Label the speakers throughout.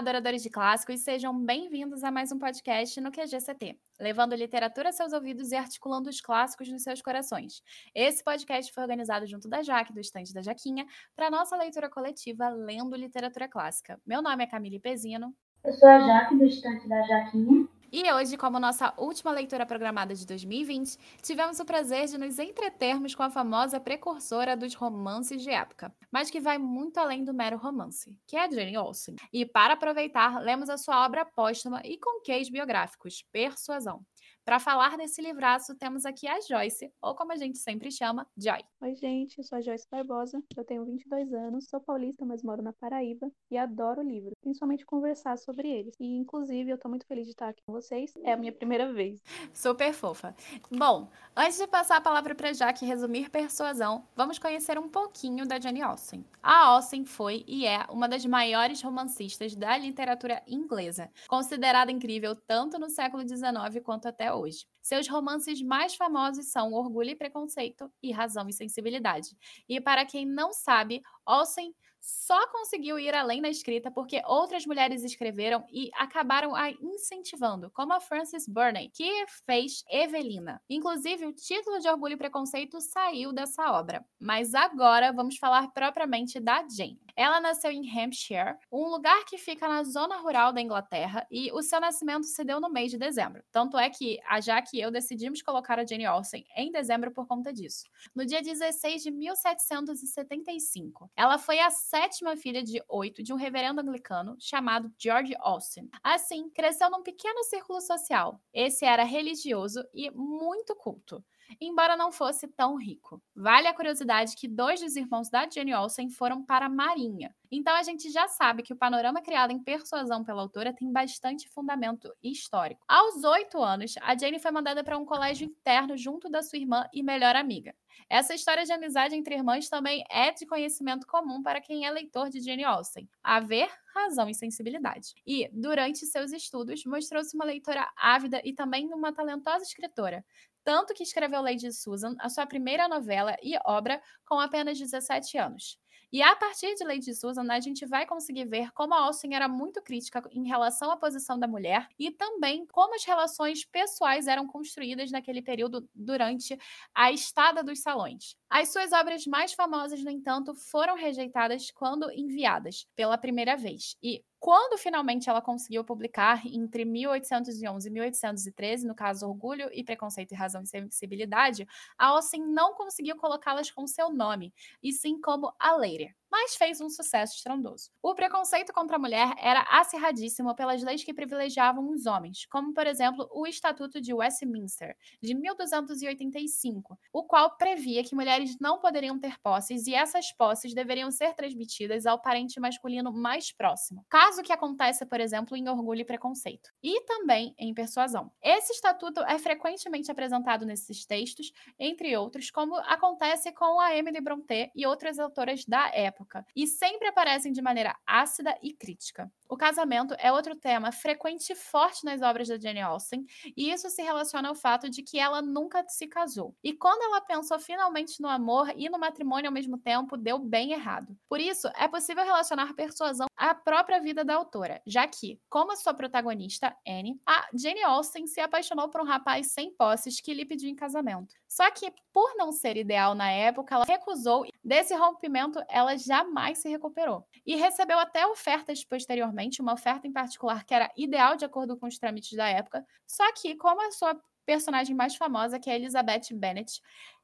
Speaker 1: adoradores de clássicos, sejam bem-vindos a mais um podcast no QGCT, levando literatura a seus ouvidos e articulando os clássicos nos seus corações. Esse podcast foi organizado junto da Jaque, do estande da Jaquinha, para nossa leitura coletiva Lendo Literatura Clássica. Meu nome é Camille Pezino.
Speaker 2: Eu sou a Jaque, do estande da Jaquinha.
Speaker 1: E hoje, como nossa última leitura programada de 2020, tivemos o prazer de nos entretermos com a famosa precursora dos romances de época, mas que vai muito além do mero romance, que é a Jane Austen. E para aproveitar, lemos a sua obra póstuma e com queijos biográficos, Persuasão. Para falar desse livraço, temos aqui a Joyce, ou como a gente sempre chama, Joy.
Speaker 3: Oi, gente, eu sou a Joyce Barbosa, eu tenho 22 anos, sou paulista, mas moro na Paraíba e adoro livros, principalmente conversar sobre eles. E, inclusive, eu tô muito feliz de estar aqui com vocês, é a minha primeira vez.
Speaker 1: Super fofa. Bom, antes de passar a palavra para Jaque resumir Persuasão, vamos conhecer um pouquinho da Jane Austen. A Austen foi e é uma das maiores romancistas da literatura inglesa, considerada incrível tanto no século XIX quanto até hoje. Seus romances mais famosos são Orgulho e Preconceito e Razão e Sensibilidade. E para quem não sabe, Olsen só conseguiu ir além na escrita porque outras mulheres escreveram e acabaram a incentivando, como a Frances Burney, que fez Evelina. Inclusive, o título de Orgulho e Preconceito saiu dessa obra. Mas agora vamos falar propriamente da Jane. Ela nasceu em Hampshire, um lugar que fica na zona rural da Inglaterra, e o seu nascimento se deu no mês de dezembro. Tanto é que a Jack e eu decidimos colocar a Jane Austen em dezembro por conta disso. No dia 16 de 1775, ela foi a sétima filha de oito de um reverendo anglicano chamado George Austen. Assim, cresceu num pequeno círculo social. Esse era religioso e muito culto embora não fosse tão rico. Vale a curiosidade que dois dos irmãos da Jane Austen foram para a Marinha. Então a gente já sabe que o panorama criado em Persuasão pela autora tem bastante fundamento histórico. Aos oito anos, a Jane foi mandada para um colégio interno junto da sua irmã e melhor amiga. Essa história de amizade entre irmãs também é de conhecimento comum para quem é leitor de Jane Austen. Haver razão e sensibilidade. E, durante seus estudos, mostrou-se uma leitora ávida e também uma talentosa escritora, tanto que escreveu Lady Susan, a sua primeira novela e obra, com apenas 17 anos. E a partir de Lady Susan, a gente vai conseguir ver como a Austen era muito crítica em relação à posição da mulher e também como as relações pessoais eram construídas naquele período durante a estada dos salões. As suas obras mais famosas, no entanto, foram rejeitadas quando enviadas pela primeira vez. E quando finalmente ela conseguiu publicar entre 1811 e 1813, no caso Orgulho e Preconceito e Razão e Sensibilidade, a Austen não conseguiu colocá-las com seu nome, e sim como a Leire mas fez um sucesso estrondoso. O preconceito contra a mulher era acirradíssimo pelas leis que privilegiavam os homens, como, por exemplo, o Estatuto de Westminster, de 1285, o qual previa que mulheres não poderiam ter posses e essas posses deveriam ser transmitidas ao parente masculino mais próximo, caso que aconteça, por exemplo, em Orgulho e Preconceito, e também em Persuasão. Esse estatuto é frequentemente apresentado nesses textos, entre outros, como acontece com a Emily Brontë e outras autoras da época época e sempre aparecem de maneira ácida e crítica. O casamento é outro tema frequente e forte nas obras da Jane Austen, e isso se relaciona ao fato de que ela nunca se casou. E quando ela pensou finalmente no amor e no matrimônio ao mesmo tempo, deu bem errado. Por isso, é possível relacionar persuasão à própria vida da autora, já que, como sua protagonista, Anne, a Jane Austen se apaixonou por um rapaz sem posses que lhe pediu em casamento. Só que, por não ser ideal na época, ela recusou. Desse rompimento, ela jamais se recuperou. E recebeu até ofertas posteriormente, uma oferta em particular que era ideal de acordo com os trâmites da época. Só que, como a sua personagem mais famosa, que é Elizabeth Bennet,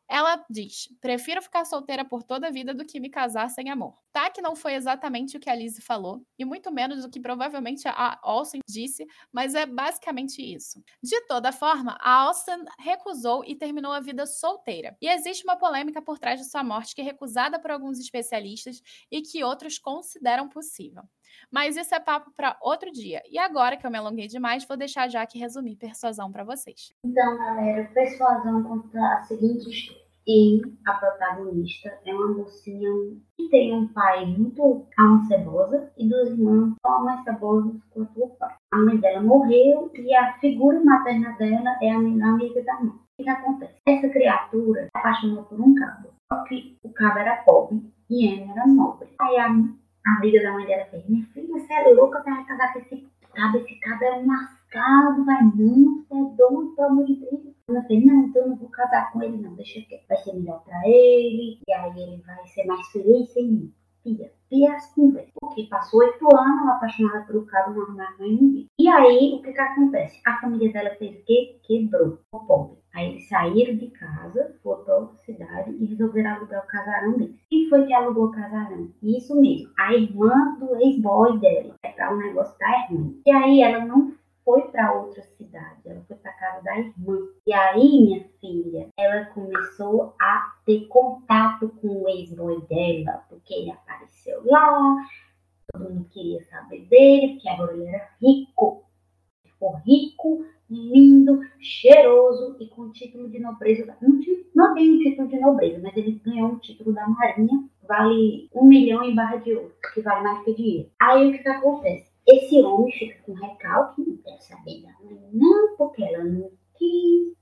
Speaker 1: ela diz: prefiro ficar solteira por toda a vida do que me casar sem amor. Tá que não foi exatamente o que a Lizzie falou, e muito menos o que provavelmente a Olsen disse, mas é basicamente isso. De toda forma, a Austen recusou e terminou a vida solteira. E existe uma polêmica por trás de sua morte que é recusada por alguns especialistas e que outros consideram possível. Mas isso é papo para outro dia. E agora que eu me alonguei demais, vou deixar já que resumir Persuasão para vocês.
Speaker 2: Então, galera, Persuasão conta a seguinte história. E a protagonista é uma mocinha que tem um pai muito alma cebosa e duas irmãs tão cebosas quanto o pai. A mãe dela morreu e a figura materna dela é a amiga da mãe. O que acontece? Essa criatura se apaixonou por um cabo. Só que o cabo era pobre e Anne era nobre. Aí a amiga da mãe dela fez, minha filha, você é louca, vai casar com esse cara, esse cara é um lascado, vai não, você é doido, pelo amor de Deus. Ela fez, não, então eu não vou casar com ele não, deixa que vai ser melhor pra ele, e aí ele vai ser mais feliz sem mim. Filha, e as conversas. Porque passou oito anos, apaixonada pelo cara, não arrumava mais ninguém. E aí, o que que acontece? A família dela fez o quê? Quebrou. O pobre. Aí eles saíram de casa, foram para outra cidade e resolveram alugar o casarão deles. Quem foi que alugou o casarão? Isso mesmo, a irmã do ex-boy dela. É para um negócio da irmã. E aí ela não foi para outra cidade, ela foi para casa da irmã. E aí, minha filha, ela começou a ter contato com o ex-boy dela, porque ele apareceu lá, todo mundo queria saber dele, porque agora ele era rico. Ficou rico, lindo, cheiroso e com título de nobreza. Não, não tem um título de nobreza, mas ele ganhou um título da Marinha, vale um milhão em barra de ouro, que vale mais que dinheiro. Aí o que, que acontece? Esse homem fica com recalque, não quer saber da mãe, não, porque ela não quis.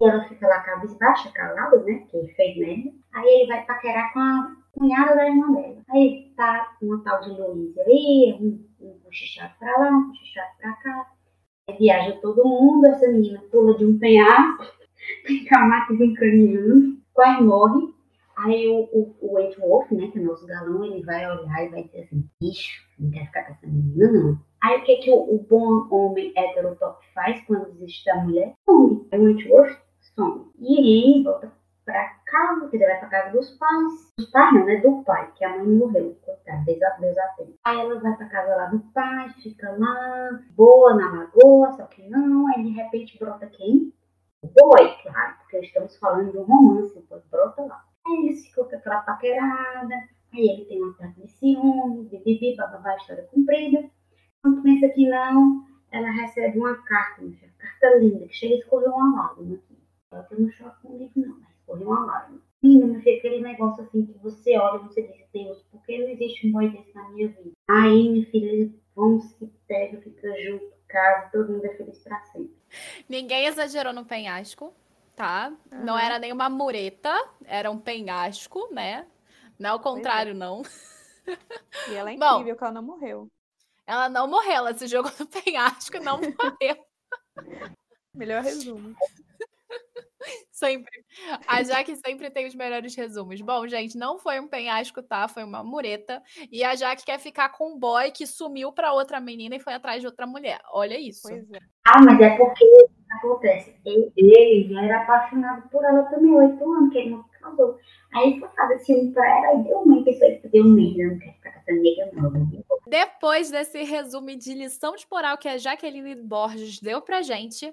Speaker 2: Ela fica lá cabisbaixa, calada, né? Que fez merda. Aí ele vai paquerar com a cunhada da irmã dela. Aí tá uma tal de Luísa aí, um, um cochichado pra lá, um cochichado pra cá. Aí viaja todo mundo, essa menina pula de um penhasco, fica a máquina encaminhando, quase morre. Aí o, o, o Wolf, né, que é o nosso galão, ele vai olhar e vai dizer assim, bicho, não quer ficar com essa menina, não. Aí o que, que o, o bom homem heterotop faz quando desiste da mulher? Some. Aí o Wolf some. E ele volta pra casa, que ele vai pra casa dos pais. Dos pais não, né? Do pai, que a mãe morreu, coitada, a Aí ela vai pra casa lá do pai, fica lá, boa na lagoa, só que não, aí de repente brota quem? O boy, claro, porque estamos falando de um romance, depois brota lá. Aí eles ficam com aquela paquerada, aí ele tem um ataque de ciúme, bibibi, bababá, história comprida. Quando pensa que não, ela recebe uma carta, uma carta linda, que chega a escorrer uma lágrima aqui. Ela tá no choque comigo, não, mas escorreu uma lágrima. Menina, meu filho, aquele negócio assim que você olha e você diz, Deus, por que não existe um boy desse na minha vida? Aí, minha filha, vão se pega, fica junto, casa, todo mundo é feliz pra sempre.
Speaker 1: Ninguém exagerou no penhasco tá? Uhum. Não era nenhuma mureta, era um penhasco, né? Não é o contrário, é. não.
Speaker 3: E ela é incrível Bom, que ela não morreu.
Speaker 1: Ela não morreu, ela se jogou no penhasco e não morreu.
Speaker 3: Melhor resumo.
Speaker 1: Sempre. A Jaque sempre tem os melhores resumos. Bom, gente, não foi um penhasco, tá? Foi uma mureta. E a Jaque quer ficar com um boy que sumiu pra outra menina e foi atrás de outra mulher. Olha isso.
Speaker 2: Pois é. Ah, mas é porque acontece. Ele, ele já era apaixonado por ela também, oito anos, que ele não casou. Aí foi fazer assim pra ela e deu uma pessoa que deu medo, não quer ficar com essa nega não.
Speaker 1: Depois desse resumo de lição de moral que a Jaqueline Borges deu pra gente,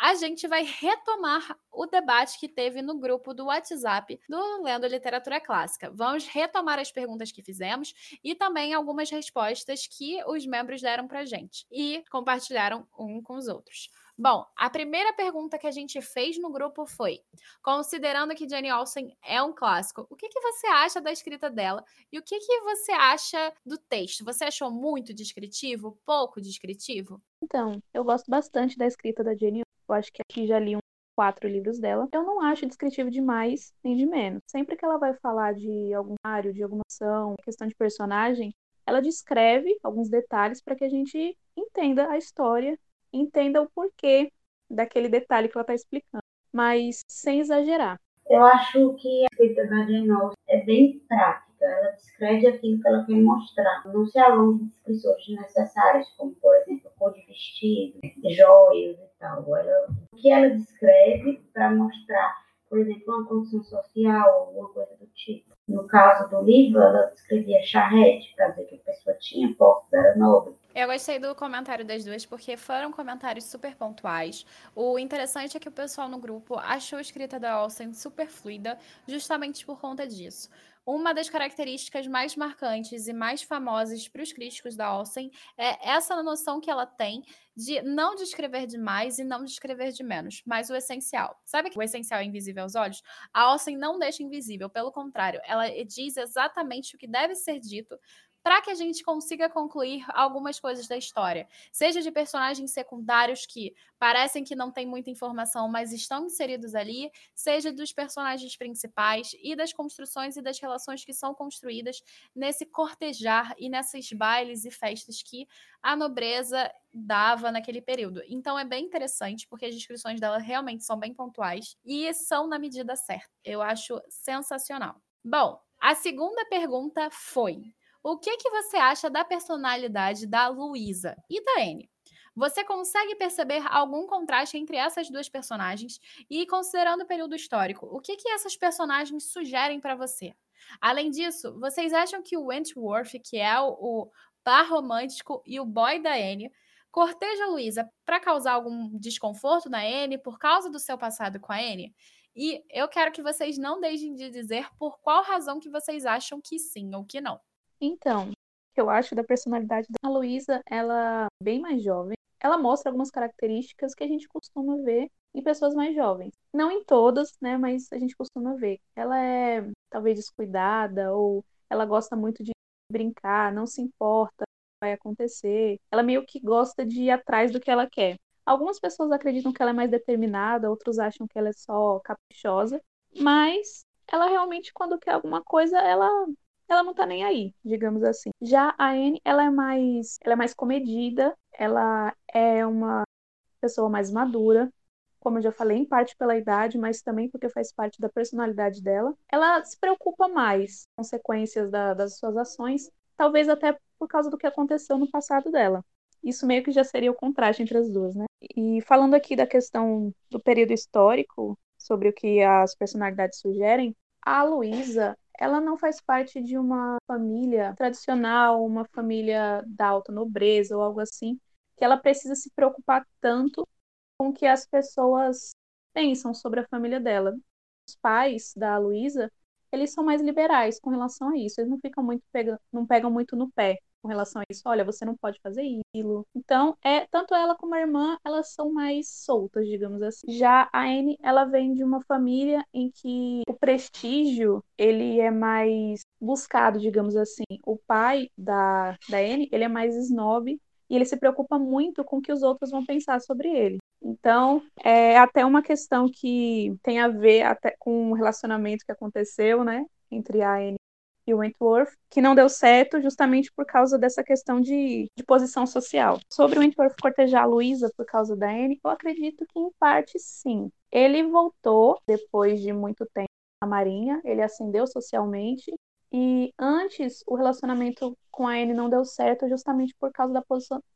Speaker 1: a gente vai retomar o debate que teve no grupo do WhatsApp do Lendo Literatura Clássica. Vamos retomar as perguntas que fizemos e também algumas respostas que os membros deram para gente e compartilharam um com os outros. Bom, a primeira pergunta que a gente fez no grupo foi: considerando que Jane Austen é um clássico, o que, que você acha da escrita dela e o que, que você acha do texto? Você achou muito descritivo, pouco descritivo?
Speaker 3: Então, eu gosto bastante da escrita da Jane. Eu acho que aqui já li um quatro livros dela. Eu não acho descritivo de mais nem de menos. Sempre que ela vai falar de algum área, de alguma ação, questão de personagem, ela descreve alguns detalhes para que a gente entenda a história entenda o porquê daquele detalhe que ela está explicando, mas sem exagerar.
Speaker 2: Eu acho que a escrita da Jane é bem prática. Ela descreve aquilo que ela quer mostrar. Não se alonga em descrições desnecessárias, como, por exemplo, cor de vestido, joias e tal. Ela, o que ela descreve para mostrar, por exemplo, uma condição social, alguma coisa do tipo. No caso do livro, ela descrevia charrete, para dizer que a pessoa tinha postos, era nobre.
Speaker 1: Eu gostei do comentário das duas, porque foram comentários super pontuais. O interessante é que o pessoal no grupo achou a escrita da Olsen super fluida, justamente por conta disso. Uma das características mais marcantes e mais famosas para os críticos da Olsen é essa noção que ela tem de não descrever demais e não descrever de menos, mas o essencial. Sabe que o essencial é invisível aos olhos? A Olsen não deixa invisível, pelo contrário, ela diz exatamente o que deve ser dito para que a gente consiga concluir algumas coisas da história, seja de personagens secundários que parecem que não tem muita informação, mas estão inseridos ali, seja dos personagens principais e das construções e das relações que são construídas nesse cortejar e nesses bailes e festas que a nobreza dava naquele período. Então é bem interessante porque as descrições dela realmente são bem pontuais e são na medida certa. Eu acho sensacional. Bom, a segunda pergunta foi: o que, que você acha da personalidade da Luísa e da Anne? Você consegue perceber algum contraste entre essas duas personagens? E considerando o período histórico, o que, que essas personagens sugerem para você? Além disso, vocês acham que o Wentworth, que é o, o par romântico e o boy da Anne, corteja a Luísa para causar algum desconforto na Anne por causa do seu passado com a Anne? E eu quero que vocês não deixem de dizer por qual razão que vocês acham que sim ou que não.
Speaker 3: Então, o que eu acho da personalidade da Luísa, ela é bem mais jovem. Ela mostra algumas características que a gente costuma ver em pessoas mais jovens. Não em todas, né, mas a gente costuma ver. Ela é talvez descuidada ou ela gosta muito de brincar, não se importa vai acontecer. Ela meio que gosta de ir atrás do que ela quer. Algumas pessoas acreditam que ela é mais determinada, outros acham que ela é só caprichosa, mas ela realmente quando quer alguma coisa, ela ela não tá nem aí, digamos assim. Já a Anne, ela é mais, ela é mais comedida, ela é uma pessoa mais madura, como eu já falei, em parte pela idade, mas também porque faz parte da personalidade dela. Ela se preocupa mais com consequências da, das suas ações, talvez até por causa do que aconteceu no passado dela. Isso meio que já seria o contraste entre as duas, né? E falando aqui da questão do período histórico, sobre o que as personalidades sugerem, a Luísa, ela não faz parte de uma família tradicional, uma família da alta nobreza ou algo assim, que ela precisa se preocupar tanto com o que as pessoas pensam sobre a família dela. Os pais da Luísa, eles são mais liberais com relação a isso, eles não ficam muito pegam, não pegam muito no pé com relação a isso. Olha, você não pode fazer aquilo. Então, é tanto ela como a irmã, elas são mais soltas, digamos assim. Já a Anne, ela vem de uma família em que o prestígio, ele é mais buscado, digamos assim. O pai da, da Anne, ele é mais snob e ele se preocupa muito com o que os outros vão pensar sobre ele. Então, é até uma questão que tem a ver até com o relacionamento que aconteceu, né, entre a Anne e Wentworth, que não deu certo justamente por causa dessa questão de, de posição social. Sobre o Wentworth cortejar a Luísa por causa da Anne, eu acredito que em parte sim. Ele voltou depois de muito tempo na Marinha, ele ascendeu socialmente e antes o relacionamento com a Anne não deu certo justamente por causa da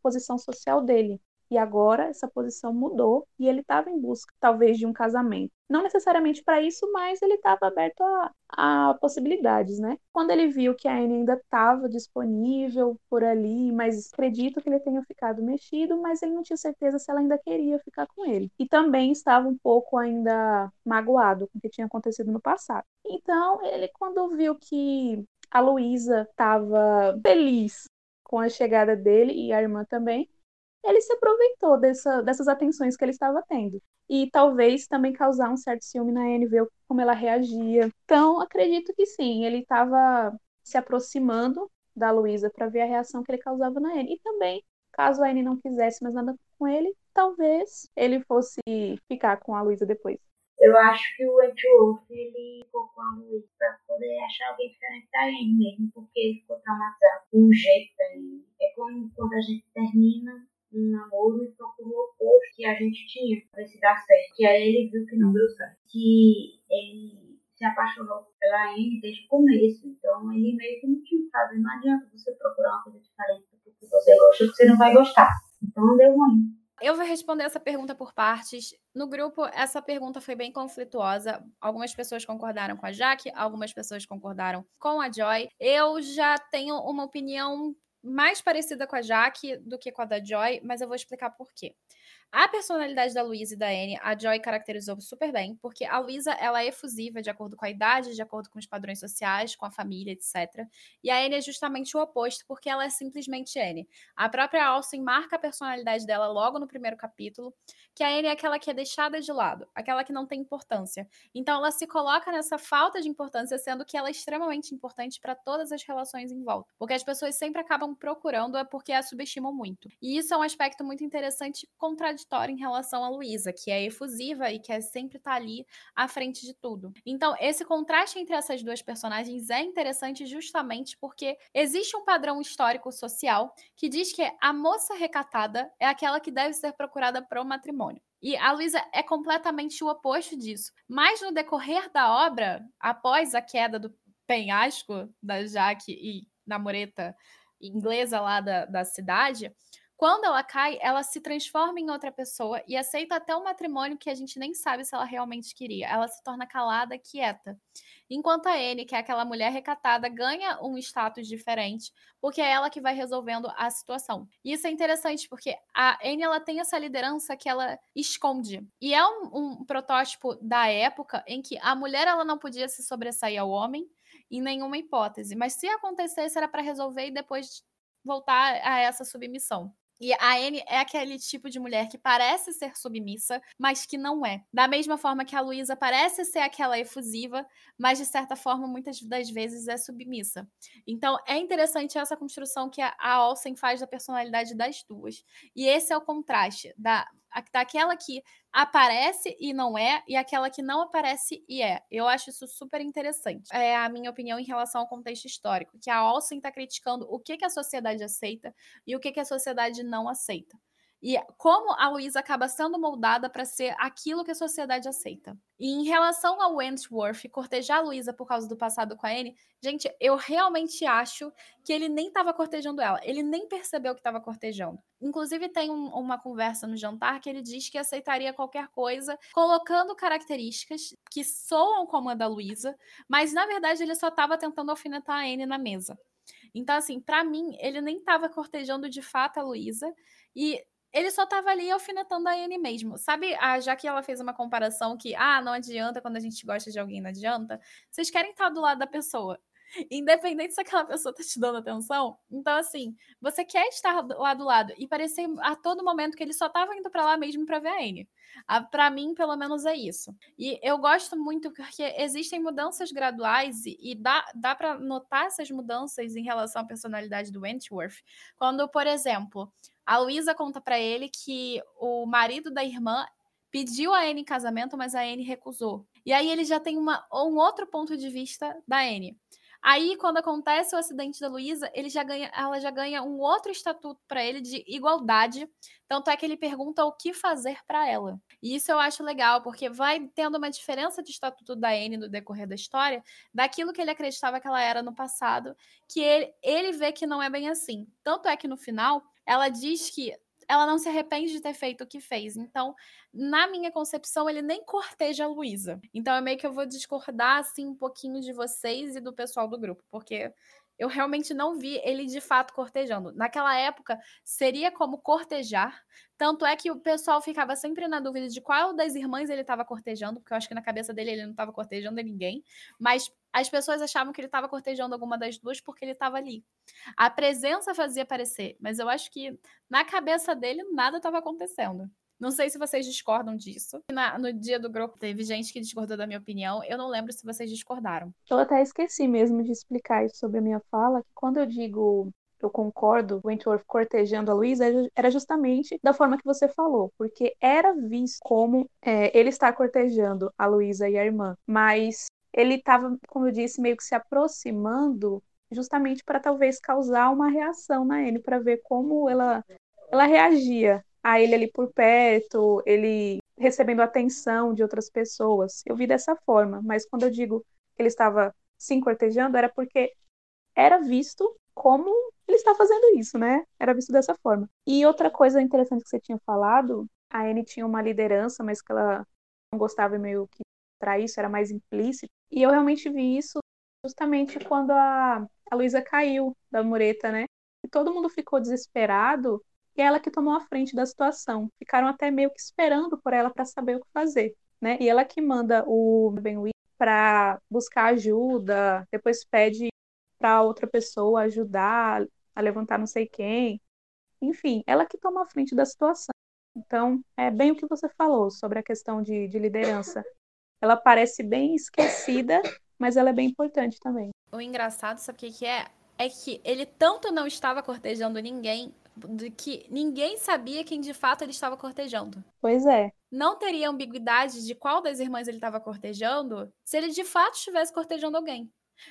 Speaker 3: posição social dele. E agora essa posição mudou e ele estava em busca, talvez, de um casamento. Não necessariamente para isso, mas ele estava aberto a, a, possibilidades, né? Quando ele viu que a Anne ainda estava disponível por ali, mas acredito que ele tenha ficado mexido, mas ele não tinha certeza se ela ainda queria ficar com ele. E também estava um pouco ainda magoado com o que tinha acontecido no passado. Então, ele, quando viu que a Luísa estava feliz com a chegada dele e a irmã também, ele se aproveitou dessa, dessas atenções que ele estava tendo. E talvez também causar um certo ciúme na Anne, ver como ela reagia. Então, acredito que sim, ele estava se aproximando da Luísa para ver a reação que ele causava na Anne. E também, caso a Anne não quisesse mais nada com ele, talvez ele fosse ficar com a Luísa depois.
Speaker 2: Eu acho que o Ed Wolf, ele ficou com a Luísa para poder achar alguém diferente da Anne mesmo, porque ele ficou traumatizado com um jeito da. É como quando a gente termina um namoro e procurou o oposto que a gente tinha, pra se dá certo. Que aí ele viu que não deu certo. Que ele se apaixonou pela Anne desde o começo. Então ele meio que não tinha que fazer. Não adianta você procurar uma coisa diferente do que você gosta, porque você não vai gostar. Então não deu ruim.
Speaker 1: Eu vou responder essa pergunta por partes. No grupo, essa pergunta foi bem conflituosa. Algumas pessoas concordaram com a Jaque, algumas pessoas concordaram com a Joy. Eu já tenho uma opinião mais parecida com a Jaque do que com a da Joy, mas eu vou explicar por quê. A personalidade da Luísa e da Anne, a Joy caracterizou super bem, porque a Luísa, ela é efusiva de acordo com a idade, de acordo com os padrões sociais, com a família, etc. E a Anne é justamente o oposto, porque ela é simplesmente Anne. A própria Alson marca a personalidade dela logo no primeiro capítulo, que a Anne é aquela que é deixada de lado, aquela que não tem importância. Então ela se coloca nessa falta de importância, sendo que ela é extremamente importante para todas as relações em volta. Porque as pessoas sempre acabam procurando é porque a subestimam muito. E isso é um aspecto muito interessante contraditório contraditória em relação a Luísa, que é efusiva e quer sempre estar tá ali à frente de tudo. Então, esse contraste entre essas duas personagens é interessante justamente porque existe um padrão histórico social que diz que a moça recatada é aquela que deve ser procurada para o matrimônio. E a Luísa é completamente o oposto disso. Mas no decorrer da obra, após a queda do penhasco da Jaque e na mureta inglesa lá da, da cidade, quando ela cai, ela se transforma em outra pessoa e aceita até um matrimônio que a gente nem sabe se ela realmente queria. Ela se torna calada, quieta. Enquanto a Anne, que é aquela mulher recatada, ganha um status diferente, porque é ela que vai resolvendo a situação. E isso é interessante, porque a Anne ela tem essa liderança que ela esconde. E é um, um protótipo da época em que a mulher ela não podia se sobressair ao homem em nenhuma hipótese. Mas se acontecesse, era para resolver e depois voltar a essa submissão. E a Anne é aquele tipo de mulher que parece ser submissa, mas que não é. Da mesma forma que a Luísa parece ser aquela efusiva, mas de certa forma, muitas das vezes é submissa. Então, é interessante essa construção que a Olsen faz da personalidade das duas. E esse é o contraste da daquela que aparece e não é, e aquela que não aparece e é. Eu acho isso super interessante. É a minha opinião em relação ao contexto histórico, que a Olsen está criticando o que, que a sociedade aceita e o que, que a sociedade não aceita. E como a Luísa acaba sendo moldada para ser aquilo que a sociedade aceita. E em relação ao Wentworth cortejar a Luísa por causa do passado com a Anne, gente, eu realmente acho que ele nem estava cortejando ela. Ele nem percebeu que estava cortejando. Inclusive, tem um, uma conversa no jantar que ele diz que aceitaria qualquer coisa, colocando características que soam como a da Luísa, mas na verdade ele só estava tentando alfinetar a Anne na mesa. Então, assim, para mim, ele nem estava cortejando de fato a Luísa. E ele só tava ali alfinetando a Anne mesmo. Sabe, a, já que ela fez uma comparação que, ah, não adianta quando a gente gosta de alguém, não adianta. Vocês querem estar do lado da pessoa. Independente se aquela pessoa tá te dando atenção. Então, assim, você quer estar lá do lado. E parecia a todo momento que ele só tava indo para lá mesmo para ver a Anne. Para mim, pelo menos, é isso. E eu gosto muito porque existem mudanças graduais e, e dá, dá para notar essas mudanças em relação à personalidade do Wentworth. Quando, por exemplo, a Luísa conta para ele que o marido da irmã pediu a Anne em casamento, mas a Anne recusou. E aí ele já tem uma, um outro ponto de vista da Anne. Aí, quando acontece o acidente da Luísa, ele já ganha, ela já ganha um outro estatuto para ele de igualdade. Tanto é que ele pergunta o que fazer para ela. E isso eu acho legal, porque vai tendo uma diferença de estatuto da Anne no decorrer da história, daquilo que ele acreditava que ela era no passado, que ele, ele vê que não é bem assim. Tanto é que no final, ela diz que ela não se arrepende de ter feito o que fez. Então, na minha concepção, ele nem corteja a Luísa. Então, é meio que eu vou discordar, assim, um pouquinho de vocês e do pessoal do grupo, porque eu realmente não vi ele de fato cortejando. Naquela época, seria como cortejar. Tanto é que o pessoal ficava sempre na dúvida de qual das irmãs ele estava cortejando, porque eu acho que na cabeça dele ele não estava cortejando ninguém. Mas as pessoas achavam que ele estava cortejando alguma das duas porque ele estava ali. A presença fazia parecer, mas eu acho que na cabeça dele nada estava acontecendo. Não sei se vocês discordam disso. Na, no dia do grupo teve gente que discordou da minha opinião. Eu não lembro se vocês discordaram.
Speaker 3: Eu até esqueci mesmo de explicar isso sobre a minha fala. Quando eu digo eu concordo, Wentworth cortejando a Luísa, era justamente da forma que você falou, porque era visto como é, ele está cortejando a Luísa e a irmã, mas ele estava, como eu disse, meio que se aproximando justamente para talvez causar uma reação na Anne, para ver como ela, ela reagia a ele ali por perto, ele recebendo atenção de outras pessoas. Eu vi dessa forma, mas quando eu digo que ele estava se cortejando, era porque era visto como ele está fazendo isso, né? Era visto dessa forma. E outra coisa interessante que você tinha falado, a Anne tinha uma liderança, mas que ela não gostava meio que para isso, era mais implícito. E eu realmente vi isso justamente quando a, a Luísa caiu da mureta, né? E todo mundo ficou desesperado E é ela que tomou a frente da situação. Ficaram até meio que esperando por ela para saber o que fazer, né? E ela que manda o Benwi para buscar ajuda, depois pede para outra pessoa ajudar a levantar não sei quem. Enfim, ela que toma a frente da situação. Então, é bem o que você falou sobre a questão de, de liderança. Ela parece bem esquecida, mas ela é bem importante também.
Speaker 1: O engraçado, sabe o que, que é? É que ele tanto não estava cortejando ninguém que ninguém sabia quem de fato ele estava cortejando.
Speaker 3: Pois é.
Speaker 1: Não teria ambiguidade de qual das irmãs ele estava cortejando se ele de fato estivesse cortejando alguém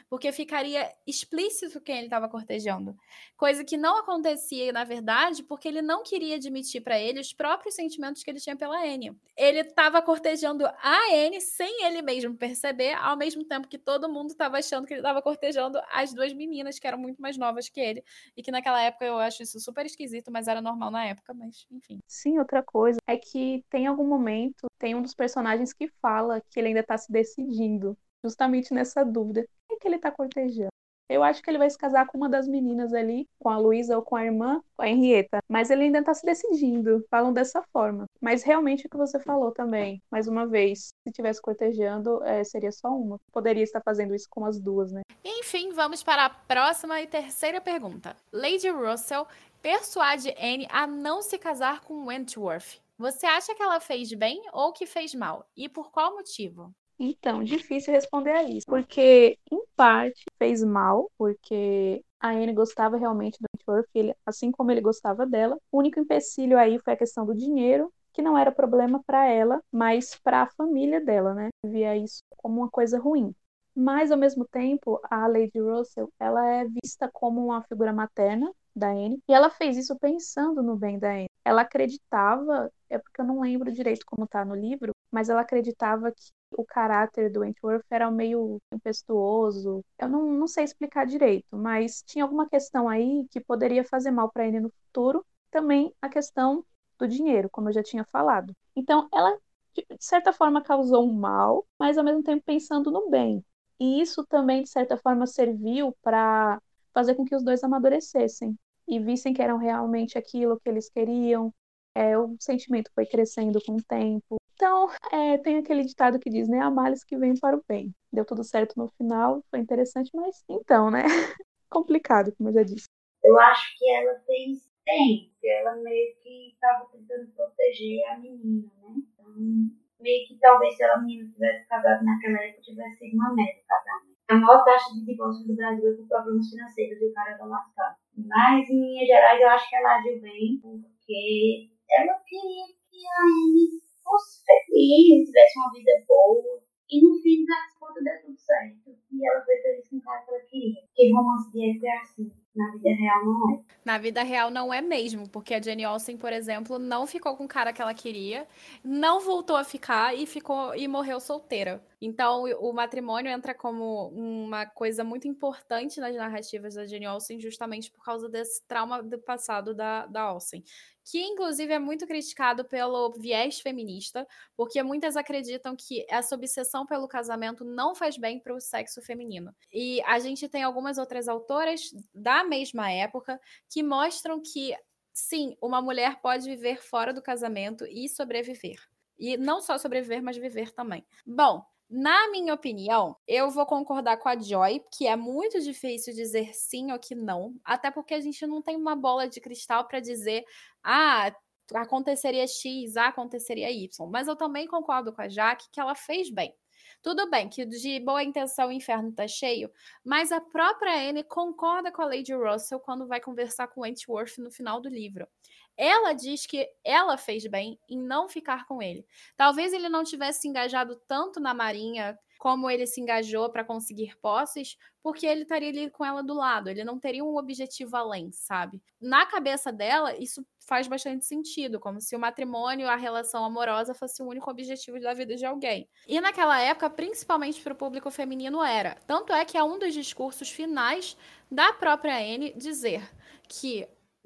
Speaker 1: porque ficaria explícito quem ele estava cortejando. Coisa que não acontecia, na verdade, porque ele não queria admitir para ele os próprios sentimentos que ele tinha pela Anne. Ele estava cortejando a Anne sem ele mesmo perceber, ao mesmo tempo que todo mundo estava achando que ele estava cortejando as duas meninas que eram muito mais novas que ele. E que naquela época eu acho isso super esquisito, mas era normal na época, mas enfim.
Speaker 3: Sim, outra coisa é que tem algum momento, tem um dos personagens que fala que ele ainda está se decidindo justamente nessa dúvida que ele tá cortejando? Eu acho que ele vai se casar com uma das meninas ali, com a Luísa ou com a irmã, com a Henrietta. Mas ele ainda tá se decidindo. Falam dessa forma. Mas realmente o que você falou também, mais uma vez, se tivesse cortejando, é, seria só uma. Poderia estar fazendo isso com as duas, né?
Speaker 1: Enfim, vamos para a próxima e terceira pergunta. Lady Russell persuade Anne a não se casar com Wentworth. Você acha que ela fez bem ou que fez mal? E por qual motivo?
Speaker 3: Então, difícil responder a isso, porque em parte fez mal, porque a Anne gostava realmente do Wentworth, ele, assim como ele gostava dela. O único empecilho aí foi a questão do dinheiro, que não era problema para ela, mas para a família dela, né? Via isso como uma coisa ruim. Mas ao mesmo tempo, a Lady Russell, ela é vista como uma figura materna da Anne, e ela fez isso pensando no bem da Anne. Ela acreditava, é porque eu não lembro direito como tá no livro, mas ela acreditava que o caráter do Wentworth era meio tempestuoso. Eu não, não sei explicar direito, mas tinha alguma questão aí que poderia fazer mal para ele no futuro. Também a questão do dinheiro, como eu já tinha falado. Então, ela, de certa forma, causou um mal, mas ao mesmo tempo pensando no bem. E isso também, de certa forma, serviu para fazer com que os dois amadurecessem e vissem que eram realmente aquilo que eles queriam. É, o sentimento foi crescendo com o tempo. Então, é, tem aquele ditado que diz, né? Há males que vêm para o bem. Deu tudo certo no final, foi interessante, mas então, né? Complicado, como eu já disse.
Speaker 2: Eu acho que ela fez bem, ela meio que estava tentando proteger a menina, né? Então, meio que talvez se a menina tivesse casado naquela época, tivesse sido uma média casamento. A maior taxa de divórcio do Brasil é por problemas financeiros e o cara tá lascado. Mas, em linhas gerais, eu acho que ela agiu bem, porque ela queria que a Anne fosse feliz, tivesse uma vida boa. E no fim das deu tudo certo. E ela foi feliz com o cara que ela queria. Porque romance de é assim. Na vida real não é.
Speaker 1: Na vida real não é mesmo, porque a Jenny Olsen, por exemplo, não ficou com o cara que ela queria, não voltou a ficar e ficou e morreu solteira. Então, o matrimônio entra como uma coisa muito importante nas narrativas da Jenny Olsen, justamente por causa desse trauma do passado da, da Olsen que inclusive é muito criticado pelo viés feminista, porque muitas acreditam que essa obsessão pelo casamento não faz bem para o sexo feminino. E a gente tem algumas outras autoras da mesma época que mostram que sim, uma mulher pode viver fora do casamento e sobreviver. E não só sobreviver, mas viver também. Bom, na minha opinião, eu vou concordar com a Joy, que é muito difícil dizer sim ou que não, até porque a gente não tem uma bola de cristal para dizer, ah, aconteceria X, ah, aconteceria Y. Mas eu também concordo com a Jaque que ela fez bem. Tudo bem que de boa intenção o inferno tá cheio, mas a própria Anne concorda com a Lady Russell quando vai conversar com Wentworth no final do livro. Ela diz que ela fez bem em não ficar com ele. Talvez ele não tivesse engajado tanto na Marinha como ele se engajou para conseguir posses, porque ele estaria ali com ela do lado, ele não teria um objetivo além, sabe? Na cabeça dela, isso faz bastante sentido, como se o matrimônio, a relação amorosa fosse o único objetivo da vida de alguém. E naquela época, principalmente para o público feminino, era. Tanto é que é um dos discursos finais da própria Anne dizer que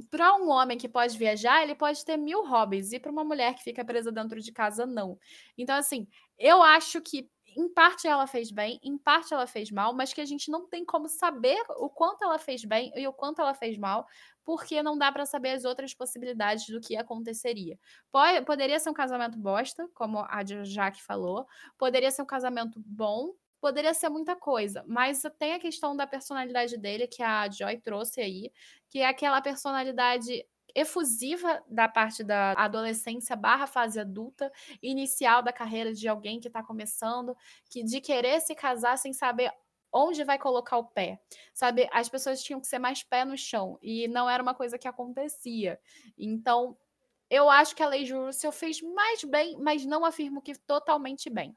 Speaker 1: para um homem que pode viajar, ele pode ter mil hobbies, e para uma mulher que fica presa dentro de casa, não. Então, assim, eu acho que em parte ela fez bem, em parte ela fez mal, mas que a gente não tem como saber o quanto ela fez bem e o quanto ela fez mal, porque não dá para saber as outras possibilidades do que aconteceria. Pode, poderia ser um casamento bosta, como a Jaque falou, poderia ser um casamento bom, poderia ser muita coisa, mas tem a questão da personalidade dele, que a Joy trouxe aí, que é aquela personalidade efusiva da parte da adolescência barra fase adulta, inicial da carreira de alguém que está começando, que de querer se casar sem saber onde vai colocar o pé. Sabe, as pessoas tinham que ser mais pé no chão e não era uma coisa que acontecia. Então, eu acho que a Lei Russell fez mais bem, mas não afirmo que totalmente bem.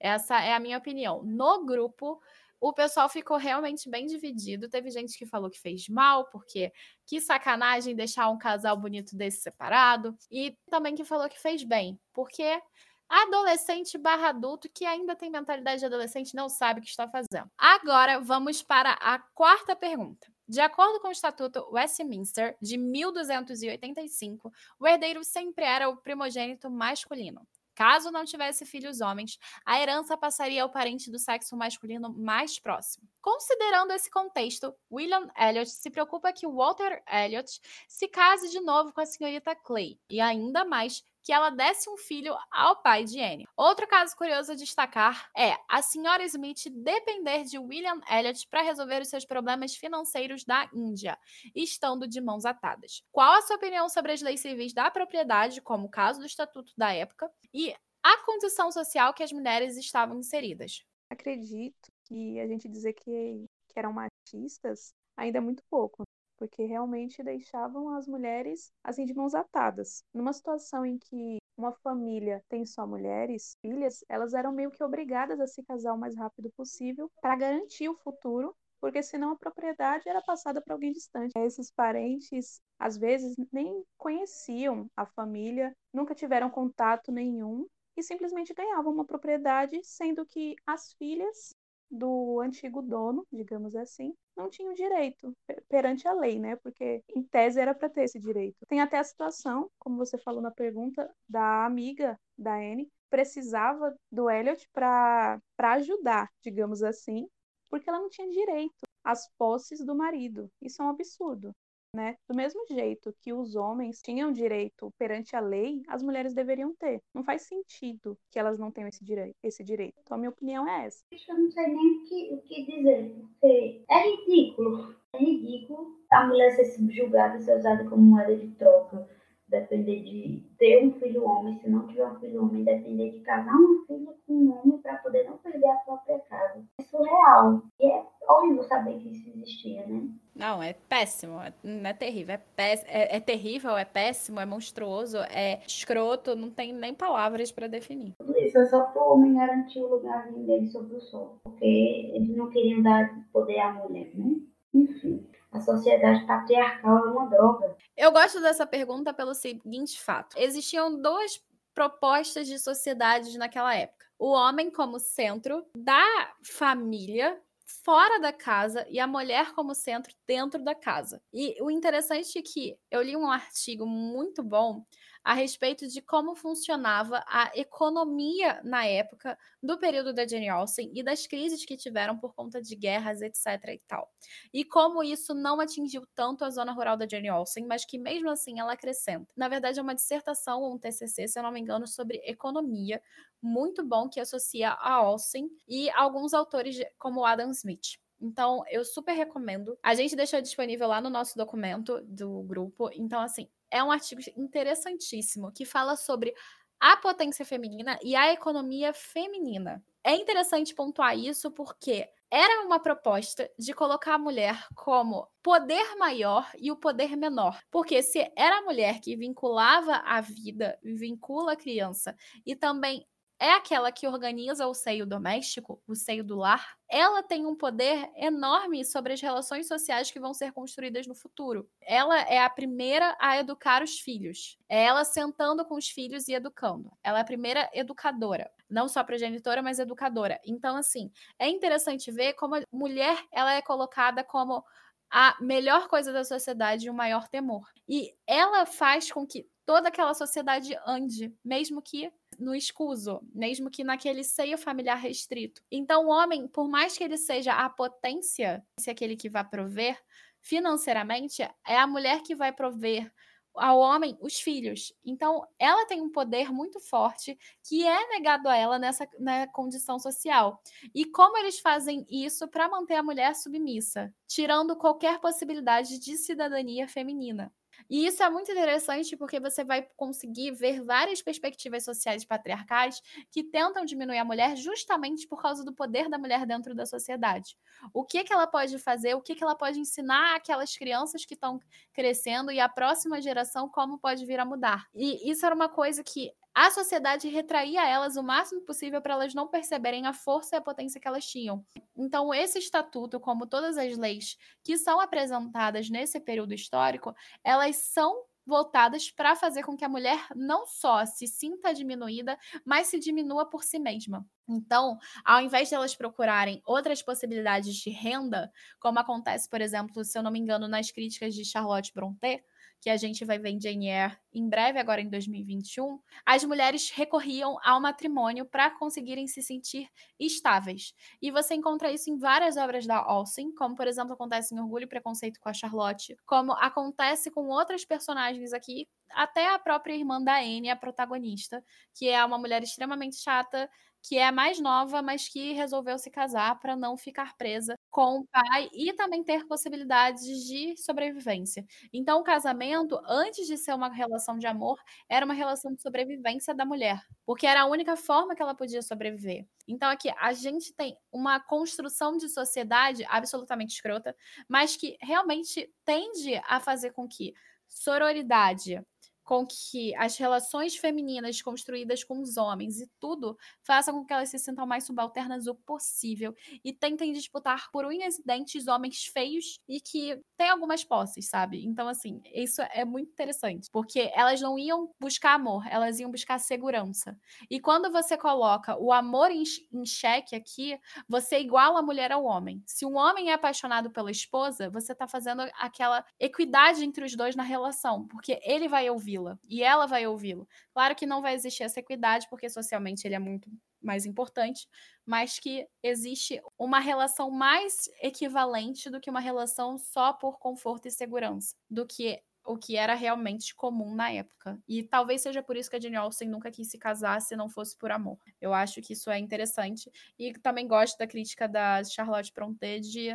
Speaker 1: Essa é a minha opinião. No grupo, o pessoal ficou realmente bem dividido. Teve gente que falou que fez mal, porque que sacanagem deixar um casal bonito desse separado. E também que falou que fez bem, porque adolescente barra adulto que ainda tem mentalidade de adolescente não sabe o que está fazendo. Agora vamos para a quarta pergunta. De acordo com o Estatuto Westminster de 1285, o herdeiro sempre era o primogênito masculino. Caso não tivesse filhos homens, a herança passaria ao parente do sexo masculino mais próximo. Considerando esse contexto, William Elliot se preocupa que Walter Elliot se case de novo com a senhorita Clay, e ainda mais que ela desse um filho ao pai de Anne. Outro caso curioso a destacar é a senhora Smith depender de William Elliot para resolver os seus problemas financeiros da Índia, estando de mãos atadas. Qual a sua opinião sobre as leis civis da propriedade, como o caso do Estatuto da época, e a condição social que as mulheres estavam inseridas?
Speaker 3: Acredito que a gente dizer que, que eram machistas ainda é muito pouco porque realmente deixavam as mulheres assim de mãos atadas. Numa situação em que uma família tem só mulheres, filhas, elas eram meio que obrigadas a se casar o mais rápido possível para garantir o futuro porque senão a propriedade era passada para alguém distante. Esses parentes, às vezes, nem conheciam a família, nunca tiveram contato nenhum e simplesmente ganhavam uma propriedade, sendo que as filhas do antigo dono, digamos assim, não tinham direito perante a lei, né? Porque em tese era para ter esse direito. Tem até a situação, como você falou na pergunta, da amiga da Anne, precisava do Elliot para ajudar, digamos assim, porque ela não tinha direito às posses do marido. Isso é um absurdo né? Do mesmo jeito que os homens tinham direito perante a lei, as mulheres deveriam ter. Não faz sentido que elas não tenham esse direito. Esse direito. Então, a minha opinião é essa.
Speaker 2: Eu não sei nem o que, o que dizer, porque é ridículo. É ridículo a mulher ser subjugada, ser usada como moeda de troca depender de ter um filho homem, se não tiver um filho homem, depender de casar uma filha com um homem para poder não perder a própria casa. É surreal. E é horrível saber que isso existia, né?
Speaker 1: Não, é péssimo, é, não é terrível, é, pés, é, é, terrível, é péssimo, é monstruoso, é escroto, não tem nem palavras para definir.
Speaker 2: Tudo isso é só para o homem garantir o lugarzinho dele sobre o sol, porque eles não queriam dar poder à mulher, né? Enfim a sociedade patriarcal é uma droga.
Speaker 1: Eu gosto dessa pergunta pelo seguinte fato: existiam duas propostas de sociedades naquela época. O homem como centro da família, fora da casa, e a mulher como centro dentro da casa. E o interessante é que eu li um artigo muito bom a respeito de como funcionava a economia na época do período da Jane Austen e das crises que tiveram por conta de guerras, etc. e tal. E como isso não atingiu tanto a zona rural da Jane Austen, mas que mesmo assim ela acrescenta. Na verdade, é uma dissertação ou um TCC, se eu não me engano, sobre economia, muito bom que associa a Austen e alguns autores como Adam Smith. Então, eu super recomendo. A gente deixou disponível lá no nosso documento do grupo. Então, assim, é um artigo interessantíssimo que fala sobre a potência feminina e a economia feminina. É interessante pontuar isso porque era uma proposta de colocar a mulher como poder maior e o poder menor. Porque se era a mulher que vinculava a vida, vincula a criança e também é aquela que organiza o seio doméstico, o seio do lar, ela tem um poder enorme sobre as relações sociais que vão ser construídas no futuro. Ela é a primeira a educar os filhos. É ela sentando com os filhos e educando. Ela é a primeira educadora, não só progenitora, mas educadora. Então, assim, é interessante ver como a mulher ela é colocada como a melhor coisa da sociedade e o maior temor. E ela faz com que toda aquela sociedade ande, mesmo que no escuso, mesmo que naquele seio familiar restrito. Então, o homem, por mais que ele seja a potência, se aquele que vai prover financeiramente, é a mulher que vai prover ao homem os filhos. Então, ela tem um poder muito forte que é negado a ela nessa na condição social. E como eles fazem isso para manter a mulher submissa, tirando qualquer possibilidade de cidadania feminina? E isso é muito interessante porque você vai conseguir ver várias perspectivas sociais patriarcais que tentam diminuir a mulher justamente por causa do poder da mulher dentro da sociedade. O que, que ela pode fazer, o que, que ela pode ensinar aquelas crianças que estão crescendo e a próxima geração como pode vir a mudar. E isso era uma coisa que a sociedade retraía elas o máximo possível para elas não perceberem a força e a potência que elas tinham. Então, esse estatuto, como todas as leis que são apresentadas nesse período histórico, elas são voltadas para fazer com que a mulher não só se sinta diminuída, mas se diminua por si mesma. Então, ao invés de elas procurarem outras possibilidades de renda, como acontece, por exemplo, se eu não me engano, nas críticas de Charlotte Brontë, que a gente vai ver em Jane Eyre em breve, agora em 2021, as mulheres recorriam ao matrimônio para conseguirem se sentir estáveis. E você encontra isso em várias obras da Austen, como por exemplo acontece em Orgulho e Preconceito com a Charlotte, como acontece com outras personagens aqui, até a própria irmã da Anne, a protagonista, que é uma mulher extremamente chata, que é a mais nova, mas que resolveu se casar para não ficar presa com o pai e também ter possibilidades de sobrevivência. Então, o casamento, antes de ser uma relação de amor, era uma relação de sobrevivência da mulher, porque era a única forma que ela podia sobreviver. Então, aqui, a gente tem uma construção de sociedade absolutamente escrota, mas que realmente tende a fazer com que sororidade, com que as relações femininas construídas com os homens e tudo façam com que elas se sintam mais subalternas o possível e tentem disputar por unhas e dentes homens feios e que têm algumas posses, sabe? Então, assim, isso é muito interessante, porque elas não iam buscar amor, elas iam buscar segurança. E quando você coloca o amor em, em xeque aqui, você iguala a mulher ao homem. Se um homem é apaixonado pela esposa, você tá fazendo aquela equidade entre os dois na relação, porque ele vai ouvir ouvi-la e ela vai ouvi-lo. Claro que não vai existir essa equidade, porque socialmente ele é muito mais importante, mas que existe uma relação mais equivalente do que uma relação só por conforto e segurança, do que o que era realmente comum na época. E talvez seja por isso que a Jane Austen nunca quis se casar se não fosse por amor. Eu acho que isso é interessante. E também gosto da crítica da Charlotte Brontë de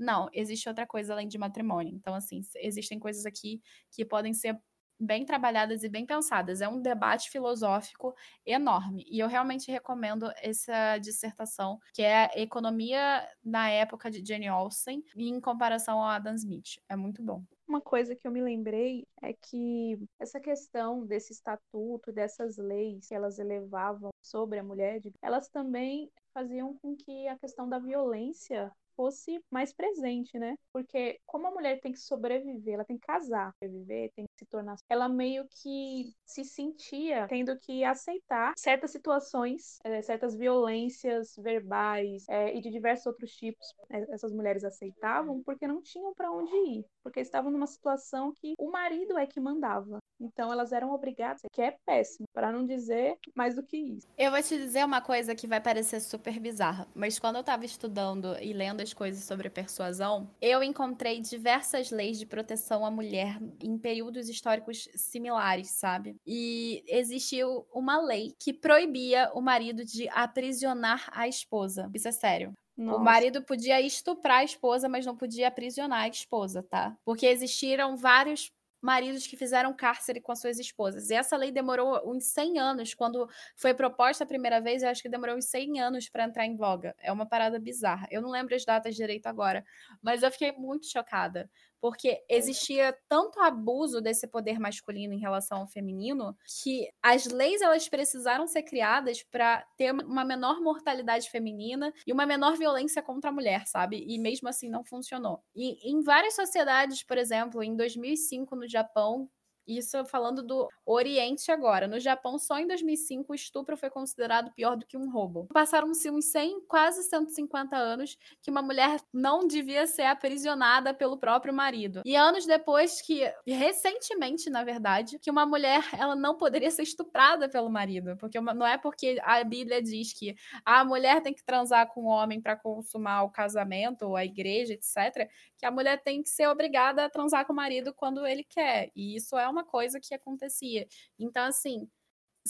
Speaker 1: não, existe outra coisa além de matrimônio. Então, assim, existem coisas aqui que podem ser bem trabalhadas e bem pensadas. É um debate filosófico enorme. E eu realmente recomendo essa dissertação, que é Economia na época de Jane Austen, em comparação ao Adam Smith. É muito bom.
Speaker 3: Uma coisa que eu me lembrei é que essa questão desse estatuto, dessas leis que elas elevavam sobre a mulher, elas também faziam com que a questão da violência fosse mais presente, né? Porque como a mulher tem que sobreviver, ela tem que casar, sobreviver, tem que se tornar. Ela meio que se sentia tendo que aceitar certas situações, é, certas violências verbais é, e de diversos outros tipos. Né? Essas mulheres aceitavam porque não tinham para onde ir, porque estavam numa situação que o marido é que mandava. Então elas eram obrigadas, que é péssimo, para não dizer mais do que isso.
Speaker 1: Eu vou te dizer uma coisa que vai parecer super bizarra, mas quando eu estava estudando e lendo as coisas sobre persuasão, eu encontrei diversas leis de proteção à mulher em períodos históricos similares, sabe? E existiu uma lei que proibia o marido de aprisionar a esposa. Isso é sério. Nossa. O marido podia estuprar a esposa, mas não podia aprisionar a esposa, tá? Porque existiram vários maridos que fizeram cárcere com as suas esposas. E essa lei demorou uns 100 anos. Quando foi proposta a primeira vez, eu acho que demorou uns 100 anos para entrar em voga. É uma parada bizarra. Eu não lembro as datas direito agora, mas eu fiquei muito chocada porque existia tanto abuso desse poder masculino em relação ao feminino que as leis elas precisaram ser criadas para ter uma menor mortalidade feminina e uma menor violência contra a mulher, sabe? E mesmo assim não funcionou. E em várias sociedades, por exemplo, em 2005 no Japão, Isso falando do Oriente agora. No Japão, só em 2005, o estupro foi considerado pior do que um roubo. Passaram-se uns 100, quase 150 anos que uma mulher não devia ser aprisionada pelo próprio marido. E anos depois que, recentemente, na verdade, que uma mulher ela não poderia ser estuprada pelo marido, porque não é porque a Bíblia diz que a mulher tem que transar com o homem para consumar o casamento ou a igreja, etc, que a mulher tem que ser obrigada a transar com o marido quando ele quer. E isso é uma coisa que acontecia. Então, assim,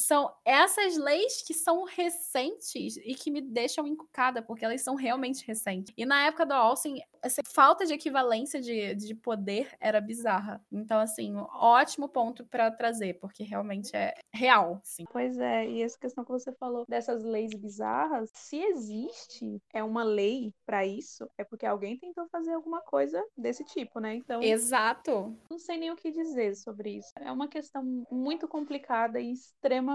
Speaker 1: são essas leis que são recentes e que me deixam encucada, porque elas são realmente recentes. E na época do Olsen, essa falta de equivalência de, de poder era bizarra. Então, assim, um ótimo ponto para trazer, porque realmente é real, sim.
Speaker 3: Pois é, e essa questão que você falou dessas leis bizarras, se existe é uma lei para isso, é porque alguém tentou fazer alguma coisa desse tipo, né? Então,
Speaker 1: Exato.
Speaker 3: Não sei nem o que dizer sobre isso. É uma questão muito complicada e extremamente,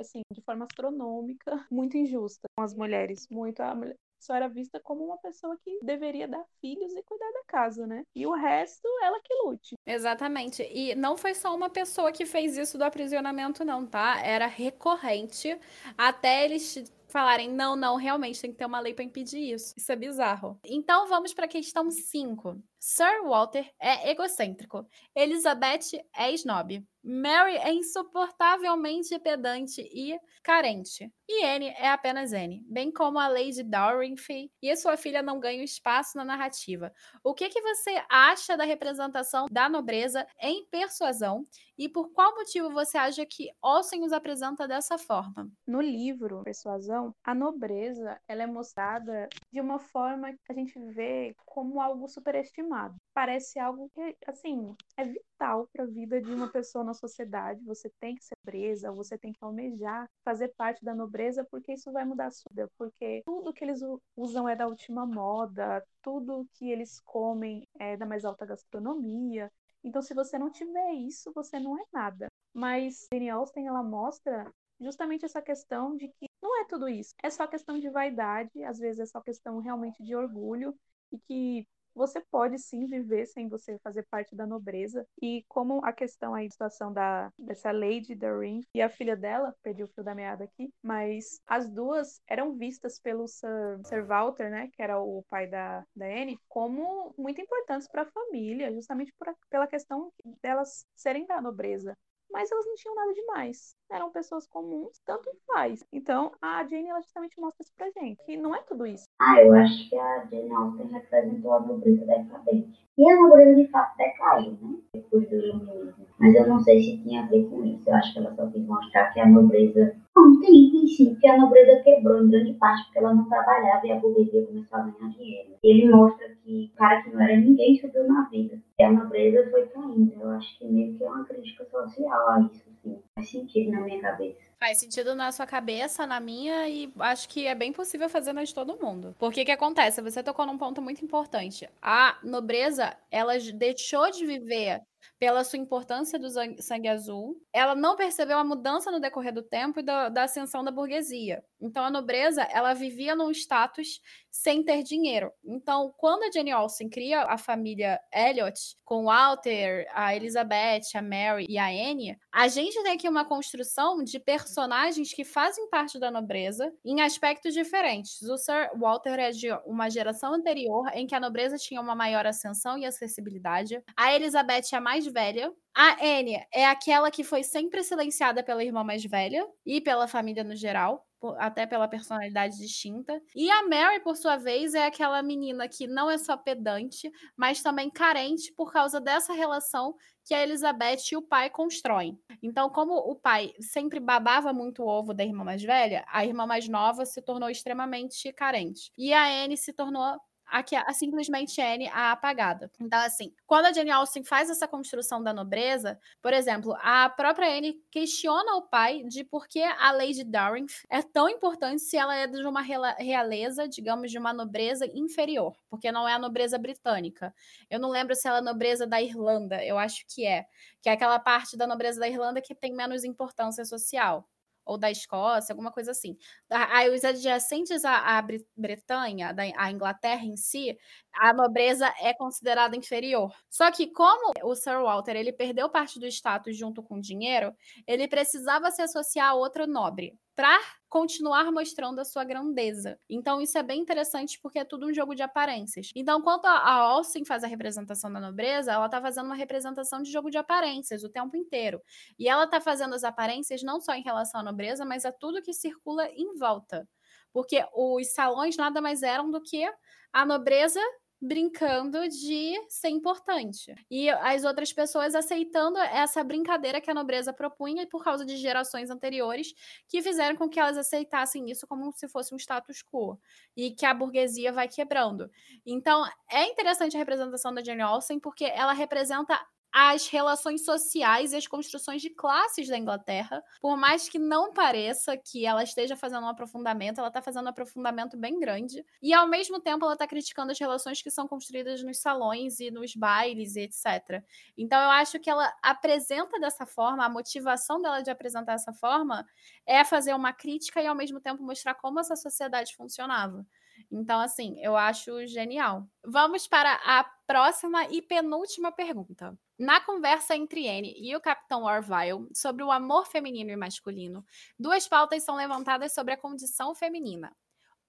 Speaker 3: assim, de forma astronômica, muito injusta com as mulheres. Muito a mulher só era vista como uma pessoa que deveria dar filhos e cuidar da casa, né? E o resto, ela que lute.
Speaker 1: Exatamente. E não foi só uma pessoa que fez isso do aprisionamento, não, tá? Era recorrente até eles falarem, não, não, realmente tem que ter uma lei para impedir isso. Isso é bizarro. Então vamos para a questão 5. Sir Walter é egocêntrico. Elizabeth é snob. Mary é insuportavelmente pedante e carente. E Anne é apenas Anne, bem como a Lady Dalrymple e sua filha não ganham espaço na narrativa. O que, que você acha da representação da nobreza em persuasão e por qual motivo você acha que Olsen os apresenta dessa forma?
Speaker 3: No livro Persuasão, a nobreza ela é mostrada de uma forma que a gente vê como algo superestimado. Parece algo que, assim, é vital para a vida de uma pessoa na sociedade. Você tem que ser presa, você tem que almejar fazer parte da nobreza, porque isso vai mudar a sua vida. Porque tudo que eles usam é da última moda, tudo que eles comem é da mais alta gastronomia. Então, se você não tiver isso, você não é nada. Mas Jane Austen, ela mostra justamente essa questão de que tudo isso. É só questão de vaidade, às vezes é só questão realmente de orgulho e que você pode sim viver sem você fazer parte da nobreza. E como a questão aí, situação da, dessa Lady Doreen e a filha dela, perdi o fio da meada aqui, mas as duas eram vistas pelo Sir, Sir Walter, né, que era o pai da, da Anne, como muito importantes para a família, justamente por, pela questão delas serem da nobreza mas elas não tinham nada demais. Eram pessoas comuns, tanto faz. Então, a Jane, ela justamente mostra isso pra gente, que não é tudo isso.
Speaker 2: Ah, eu acho que a Jane Austen representou a nobreza decadente. E a nobreza, de fato, decaiu, né? Depois do iluminismo. Mas eu não sei se tinha a ver com isso. Eu acho que ela só quis mostrar que a nobreza... Não, tem, sim, porque a nobreza quebrou em grande parte porque ela não trabalhava e a burguesia começou a ganhar dinheiro. Ele mostra que o cara que não era ninguém subiu na vida. E a nobreza foi caindo. Eu acho que meio que é uma crítica social a isso, sim. Faz sentido na minha cabeça.
Speaker 1: Faz sentido na sua cabeça, na minha, e acho que é bem possível fazer na de todo mundo. Porque que acontece? Você tocou num ponto muito importante. A nobreza, ela deixou de viver pela sua importância do sangue azul. Ela não percebeu a mudança no decorrer do tempo e da, da, ascensão da burguesia. Então, a nobreza, ela vivia num status sem ter dinheiro. Então, quando a Jane Austen cria a família Elliot, com Walter, a Elizabeth, a Mary e a Anne, a gente tem aqui uma construção de personagens que fazem parte da nobreza em aspectos diferentes. O Sir Walter é de uma geração anterior em que a nobreza tinha uma maior ascensão e acessibilidade. A Elizabeth é mais velha. A Anne é aquela que foi sempre silenciada pela irmã mais velha e pela família no geral até pela personalidade distinta. E a Mary, por sua vez, é aquela menina que não é só pedante, mas também carente por causa dessa relação que a Elizabeth e o pai constroem. Então, como o pai sempre babava muito o ovo da irmã mais velha, a irmã mais nova se tornou extremamente carente. E a Anne se tornou a, que, a simplesmente Anne a apagada. Então, assim, quando a Jane Austen faz essa construção da nobreza, por exemplo, a própria Anne questiona o pai de por que a Lady Darrington é tão importante se ela é de uma realeza, digamos, de uma nobreza inferior, porque não é a nobreza britânica. Eu não lembro se ela é a nobreza da Irlanda, eu acho que é, que é aquela parte da nobreza da Irlanda que tem menos importância social ou da Escócia, alguma coisa assim. Aí os adjacentes à, à Bretanha, da, à Inglaterra em si, a nobreza é considerada inferior. Só que como o Sir Walter ele perdeu parte do status junto com o dinheiro, ele precisava se associar a outro nobre para continuar mostrando a sua grandeza. Então isso é bem interessante porque é tudo um jogo de aparências. Então, quando a Olsen faz a representação da nobreza, ela está fazendo uma representação de jogo de aparências o tempo inteiro. E ela está fazendo as aparências não só em relação à nobreza, mas a tudo que circula em volta. Porque os salões nada mais eram do que a nobreza brincando de ser importante. E as outras pessoas aceitando essa brincadeira que a nobreza propunha por causa de gerações anteriores que fizeram com que elas aceitassem isso como se fosse um status quo e que a burguesia vai quebrando. Então, é interessante a representação da Jane Austen porque ela representa as relações sociais e as construções de classes da Inglaterra. Por mais que não pareça que ela esteja fazendo um aprofundamento, ela está fazendo um aprofundamento bem grande. E ao mesmo tempo ela está criticando as relações que são construídas nos salões e nos bailes e etc. Então eu acho que ela apresenta dessa forma, a motivação dela de apresentar dessa forma é fazer uma crítica e ao mesmo tempo mostrar como essa sociedade funcionava. Então, assim, eu acho genial. Vamos para a próxima e penúltima pergunta. Na conversa entre Anne e o Capitão Orville sobre o amor feminino e masculino, duas pautas são levantadas sobre a condição feminina.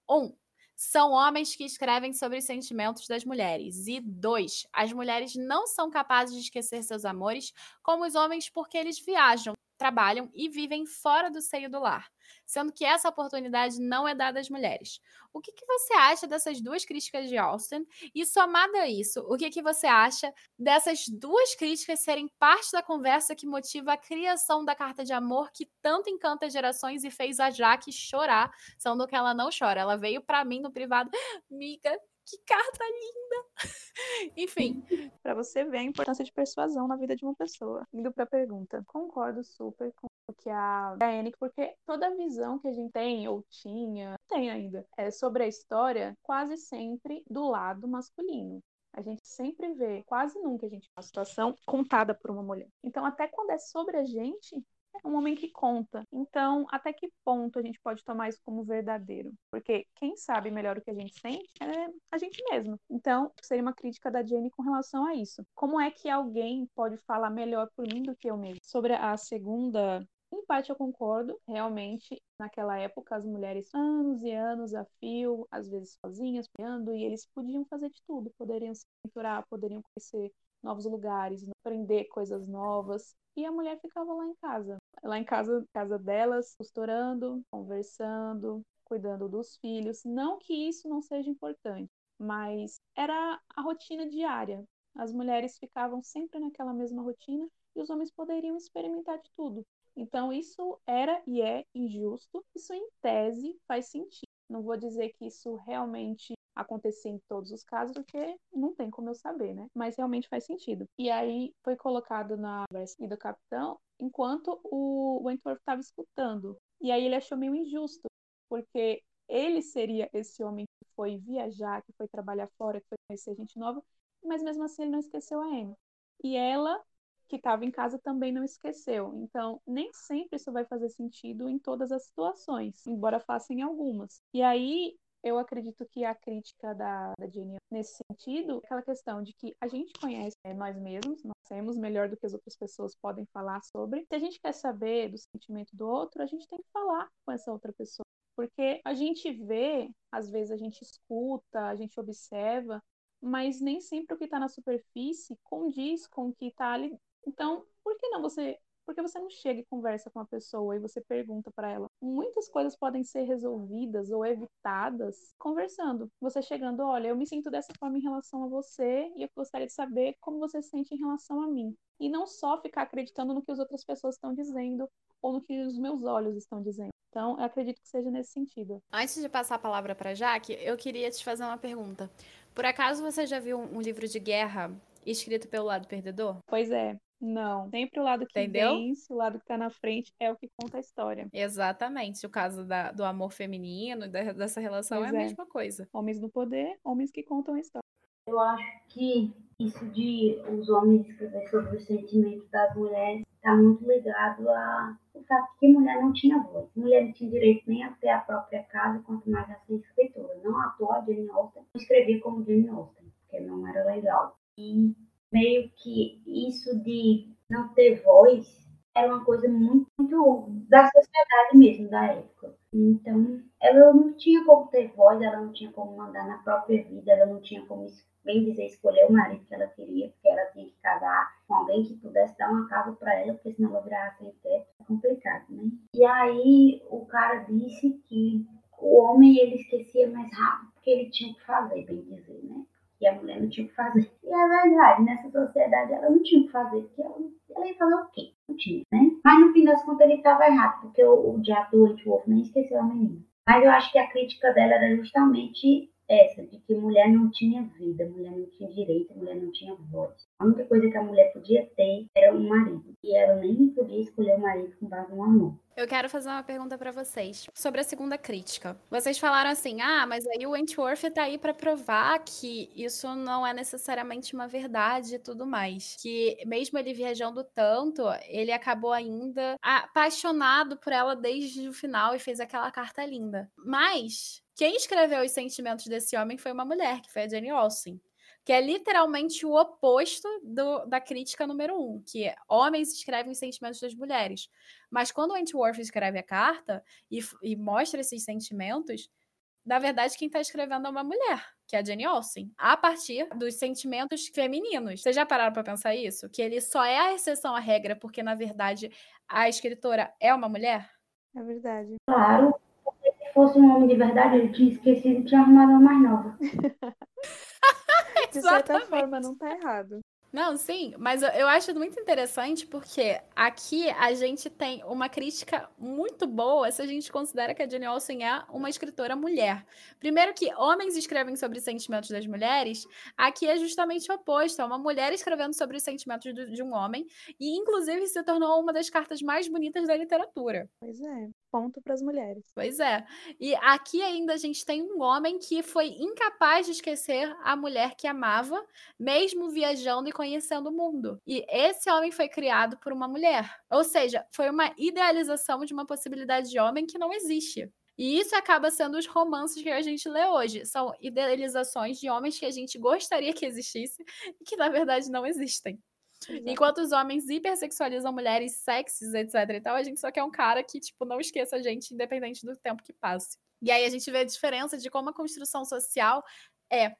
Speaker 1: Um, são homens que escrevem sobre os sentimentos das mulheres. E dois, as mulheres não são capazes de esquecer seus amores, como os homens, porque eles viajam, trabalham e vivem fora do seio do lar, sendo que essa oportunidade não é dada às mulheres. O que, que você acha dessas duas críticas de Austin? E somado a isso, o que, que você acha dessas duas críticas serem parte da conversa que motiva a criação da carta de amor que tanto encanta gerações e fez a Jaque chorar, sendo que ela não chora. Ela veio para mim no privado, miga, que carta linda! Enfim.
Speaker 3: para você ver a importância de persuasão na vida de uma pessoa. Indo para a pergunta. Concordo super com o que a Anne, porque toda a visão que a gente tem, ou tinha, tem ainda, é sobre a história, quase sempre do lado masculino. A gente sempre vê, quase nunca a gente vê uma situação contada por uma mulher. Então, até quando é sobre a gente, é um homem que conta. Então, até que ponto a gente pode tomar isso como verdadeiro? Porque quem sabe melhor o que a gente sente é a gente mesmo. Então, seria uma crítica da Jenny com relação a isso. Como é que alguém pode falar melhor por mim do que eu mesmo? Sobre a segunda em parte eu concordo, realmente, naquela época as mulheres anos e anos a fio, às vezes sozinhas, criando, e eles podiam fazer de tudo, poderiam se aventurar, poderiam conhecer novos lugares, aprender coisas novas, e a mulher ficava lá em casa, lá em casa, casa delas, costurando, conversando, cuidando dos filhos. Não que isso não seja importante, mas era a rotina diária. As mulheres ficavam sempre naquela mesma rotina e os homens poderiam experimentar de tudo. Então, isso era e é injusto. Isso, em tese, faz sentido. Não vou dizer que isso realmente acontecer em todos os casos, porque não tem como eu saber, né? Mas realmente faz sentido. E aí foi colocado na versão do capitão enquanto o Wentworth estava escutando. E aí ele achou meio injusto, porque ele seria esse homem que foi viajar, que foi trabalhar fora, que foi conhecer gente nova, mas mesmo assim ele não esqueceu a Anne. E ela, que estava em casa, também não esqueceu. Então, nem sempre isso vai fazer sentido em todas as situações, embora faça em algumas. E aí eu acredito que a crítica da, da Jenny nesse sentido é aquela questão de que a gente conhece é, nós mesmos, nós sabemos melhor do que as outras pessoas podem falar sobre. Se a gente quer saber do sentimento do outro, a gente tem que falar com essa outra pessoa. Porque a gente vê, às vezes a gente escuta, a gente observa, mas nem sempre o que está na superfície condiz com o que está ali. Então, por que não você porque você não chega e conversa com a pessoa e você pergunta para ela. Muitas coisas podem ser resolvidas ou evitadas conversando. Você chegando, olha, eu me sinto dessa forma em relação a você e eu gostaria de saber como você se sente em relação a mim. E não só ficar acreditando no que as outras pessoas estão dizendo ou no que os meus olhos estão dizendo. Então, eu acredito que seja nesse sentido.
Speaker 1: Antes de passar a palavra para Jaque, eu queria te fazer uma pergunta. Por acaso você já viu um livro de guerra escrito pelo lado perdedor?
Speaker 3: Pois é. Não, sempre o lado que Entendeu? vence, o lado que tá na frente é o que conta a história.
Speaker 1: Exatamente. O caso da, do amor feminino, da, dessa relação pois é a é. mesma coisa.
Speaker 3: Homens no poder, homens que contam a história.
Speaker 2: Eu acho que isso de os homens escrever sobre os sentimentos das mulheres está muito ligado ao significado que mulher não tinha voz. Mulher não tinha direito nem a ter a própria casa, quanto mais a ser escritora. Não à toa, Jane Austen escrevia como Jane Austen, porque não era legal. E meio que isso de não ter voz era uma coisa muito, muito da sociedade mesmo, da época. Então, ela não tinha como ter voz, ela não tinha como mandar na própria vida, ela não tinha como, bem dizer, escolher o marido que ela queria, porque ela tinha que casar com alguém que pudesse dar uma casa para ela, porque senão ela virava sem teto. É complicado, né? E aí, o cara disse que o homem, ele esquecia mais rápido porque ele tinha que fazer, bem dizer? E a mulher não tinha que fazer. E é verdade, nessa sociedade ela não tinha que fazer, porque ela, ela ia fazer o quê? Não tinha, né? Mas no fim das contas ele estava errado, porque o, o diabo do Wentworth nem esqueceu a menina. Mas eu acho que a crítica dela era justamente essa, de que mulher não tinha vida, mulher não tinha direito, mulher não tinha voz. A única coisa que a mulher podia ter era um marido. E ela nem podia escolher o marido com base no amor.
Speaker 1: Eu quero fazer uma pergunta para vocês sobre a segunda crítica. Vocês falaram assim: "Ah, mas aí o Wentworth tá aí para provar que isso não é necessariamente uma verdade e tudo mais, que mesmo ele viajando tanto, ele acabou ainda apaixonado por ela desde o final e fez aquela carta linda". Mas quem escreveu os sentimentos desse homem foi uma mulher, que foi a Jane Austen que é literalmente o oposto do, da crítica número um, que é, homens escrevem os sentimentos das mulheres. Mas quando o Wentworth escreve a carta e, e mostra esses sentimentos, na verdade, quem está escrevendo é uma mulher, que é a Jane Austen, a partir dos sentimentos femininos. Vocês já pararam para pensar isso? Que ele só é a exceção à regra porque, na verdade, a escritora é uma mulher?
Speaker 3: É verdade.
Speaker 2: Claro. Se fosse um homem de verdade, ele tinha esquecido e tinha arrumado uma mais nova.
Speaker 3: de certa forma, não tá errado.
Speaker 1: Não, sim, mas eu acho muito interessante porque aqui a gente tem uma crítica muito boa se a gente considera que a Jane Austen é uma escritora mulher. Primeiro que homens escrevem sobre os sentimentos das mulheres, aqui é justamente o oposto, é uma mulher escrevendo sobre os sentimentos de um homem e inclusive se tornou uma das cartas mais bonitas da literatura.
Speaker 3: Pois é ponto para as mulheres.
Speaker 1: Pois é. E aqui ainda a gente tem um homem que foi incapaz de esquecer a mulher que amava, mesmo viajando e conhecendo o mundo. E esse homem foi criado por uma mulher. Ou seja, foi uma idealização de uma possibilidade de homem que não existe. E isso acaba sendo os romances que a gente lê hoje. São idealizações de homens que a gente gostaria que existisse e que, na verdade, não existem. Exato. Enquanto os homens hipersexualizam mulheres sexys, etc e tal, a gente só quer um cara que, tipo, não esqueça a gente, independente do tempo que passe. E aí a gente vê a diferença de como a construção social é.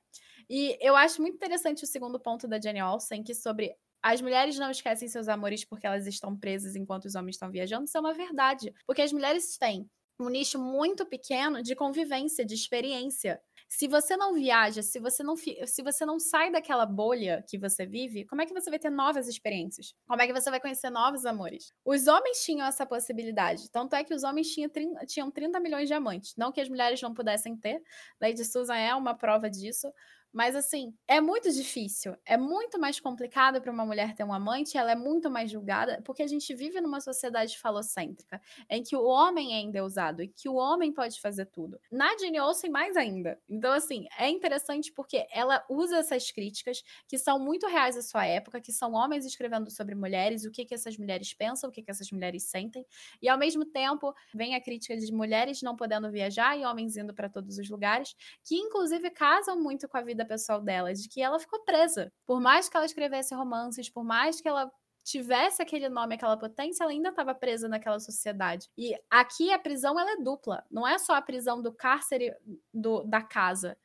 Speaker 1: E eu acho muito interessante o segundo ponto da Jenny Olsen, que sobre as mulheres não esquecem seus amores porque elas estão presas enquanto os homens estão viajando, isso é uma verdade. Porque as mulheres têm um nicho muito pequeno de convivência, de experiência. Se você não viaja, se você não, se você não sai daquela bolha que você vive, como é que você vai ter novas experiências? Como é que você vai conhecer novos amores? Os homens tinham essa possibilidade. Tanto é que os homens tinham 30, tinham 30 milhões de amantes. Não que as mulheres não pudessem ter. Lady Susan é uma prova disso. Mas assim, é muito difícil, é muito mais complicado para uma mulher ter um amante, ela é muito mais julgada, porque a gente vive numa sociedade falocêntrica, em que o homem é endeusado e que o homem pode fazer tudo. Na Jane Austen mais ainda. Então assim, é interessante porque ela usa essas críticas que são muito reais à sua época, que são homens escrevendo sobre mulheres, o que que essas mulheres pensam, o que que essas mulheres sentem, e ao mesmo tempo vem a crítica de mulheres não podendo viajar e homens indo para todos os lugares, que inclusive casam muito com a vida vida pessoal dela, de que ela ficou presa. Por mais que ela escrevesse romances, por mais que ela tivesse aquele nome, aquela potência, ela ainda estava presa naquela sociedade. E aqui a prisão ela é dupla. Não é só a prisão do cárcere do, da casa.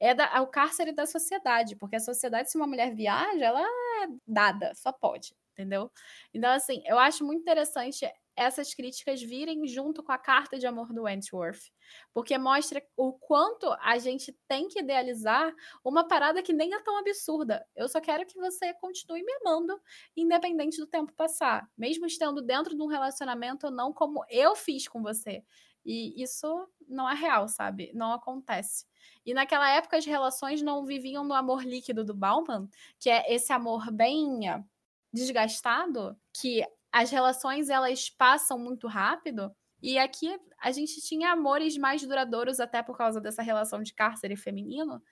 Speaker 1: É, da, é o cárcere da sociedade. Porque a sociedade, se uma mulher viaja, ela é dada, só pode. Entendeu? Então, assim, eu acho muito interessante essas críticas virem junto com a carta de amor do Wentworth, porque mostra o quanto a gente tem que idealizar uma parada que nem é tão absurda. Eu só quero que você continue me amando, independente do tempo passar, mesmo estando dentro de um relacionamento ou não como eu fiz com você. E isso não é real, sabe? Não acontece. E naquela época as relações não viviam no amor líquido do Bauman, que é esse amor bem desgastado, que as relações elas passam muito rápido. E aqui a gente tinha amores mais duradouros, até por causa dessa relação de cárcere feminino,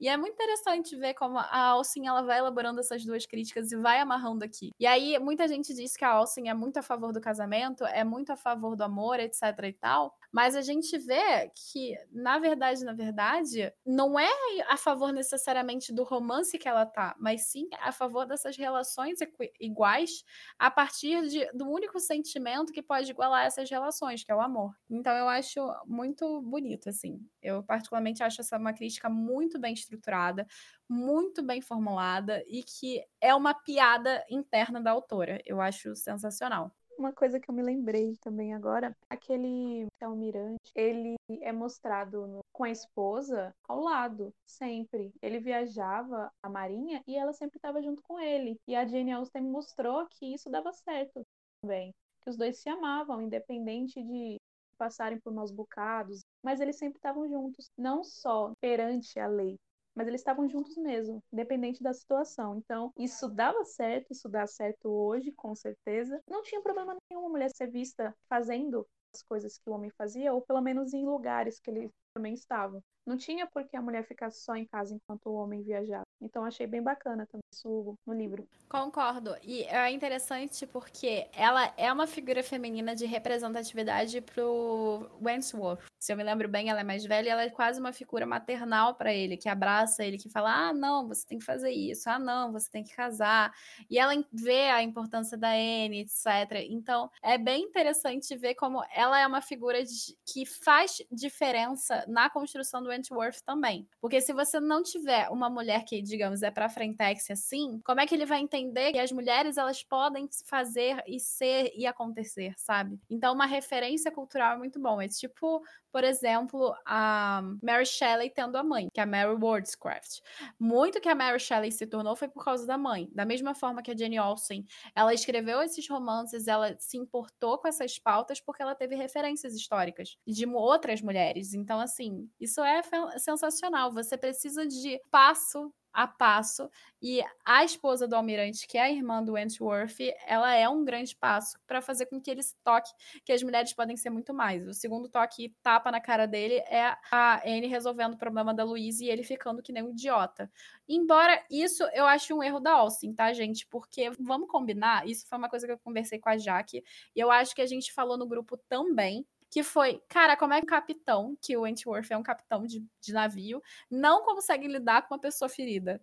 Speaker 1: E é muito interessante ver como a Alcin ela vai elaborando essas duas críticas e vai amarrando aqui. E aí muita gente diz que a Alcin é muito a favor do casamento, é muito a favor do amor, etc e tal, mas a gente vê que na verdade, na verdade, não é a favor necessariamente do romance que ela tá, mas sim a favor dessas relações iguais a partir de, do único sentimento que pode igualar essas relações, que é o amor. Então eu acho muito bonito assim. Eu particularmente acho essa uma crítica muito bem estruturada, muito bem formulada e que é uma piada interna da autora. Eu acho sensacional.
Speaker 3: Uma coisa que eu me lembrei também agora, aquele almirante, ele é mostrado no, com a esposa ao lado, sempre. Ele viajava a marinha e ela sempre estava junto com ele. E a Jane Austen mostrou que isso dava certo também. Que os dois se amavam, independente de passarem por maus bocados, mas eles sempre estavam juntos, não só perante a lei, mas eles estavam juntos mesmo, independente da situação. Então, isso dava certo, isso dá certo hoje, com certeza. Não tinha problema nenhum uma mulher ser vista fazendo as coisas que o homem fazia, ou pelo menos em lugares que ele também estava. Não tinha por que a mulher ficar só em casa enquanto o homem viajava. Então achei bem bacana também isso no livro.
Speaker 1: Concordo. E é interessante porque ela é uma figura feminina de representatividade pro Wentworth. Se eu me lembro bem, ela é mais velha e ela é quase uma figura maternal para ele, que abraça ele, que fala: "Ah, não, você tem que fazer isso. Ah, não, você tem que casar". E ela vê a importância da Anne, etc. Então, é bem interessante ver como ela é uma figura de, que faz diferença na construção do Wentworth também. Porque se você não tiver uma mulher que, digamos, é pra frentex assim, como é que ele vai entender que as mulheres elas podem fazer e ser e acontecer, sabe? Então, uma referência cultural é muito bom. É tipo, por exemplo, a Mary Shelley tendo a mãe, que é a Mary Wordscraft. Muito que a Mary Shelley se tornou foi por causa da mãe. Da mesma forma que a Jane Austen, ela escreveu esses romances, ela se importou com essas pautas porque ela teve referências históricas de outras mulheres. Então, assim, isso é sensacional. Você precisa de passo a passo. E a esposa do almirante, que é a irmã do Wentworth, ela é um grande passo para fazer com que ele se toque que as mulheres podem ser muito mais. O segundo toque tapa na cara dele é a Anne resolvendo o problema da Louise e ele ficando que nem um idiota. Embora isso eu ache um erro da Austin, tá, gente? Porque vamos combinar, isso foi uma coisa que eu conversei com a Jaque, e eu acho que a gente falou no grupo também que foi, cara, como é que um capitão, que o Wentworth é um capitão de, de navio, não consegue lidar com uma pessoa ferida?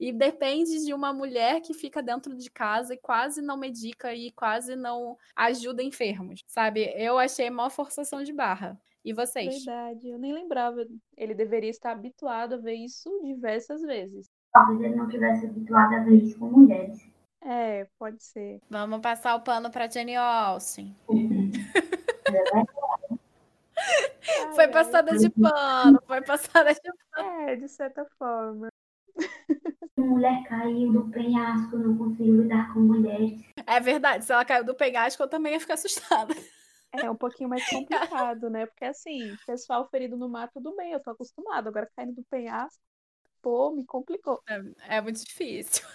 Speaker 1: E depende de uma mulher que fica dentro de casa e quase não medica e quase não ajuda enfermos, sabe? Eu achei uma forçação de barra. E vocês?
Speaker 3: Verdade, eu nem lembrava. Ele deveria estar habituado a ver isso diversas vezes.
Speaker 2: Talvez ele não tivesse habituado a ver isso com mulheres.
Speaker 3: É, pode ser.
Speaker 1: Vamos passar o pano para Jenny Olsen.
Speaker 2: Uhum.
Speaker 1: foi passada de pano, foi passada de pano.
Speaker 3: É, de certa forma.
Speaker 2: Mulher caiu do penhasco, não conseguiu lidar com mulheres.
Speaker 1: É verdade, se ela caiu do penhasco, eu também ia ficar assustada.
Speaker 3: É um pouquinho mais complicado, né? Porque assim, pessoal ferido no mar, tudo bem, eu tô acostumado. Agora caindo do penhasco, pô, me complicou.
Speaker 1: É, é muito difícil.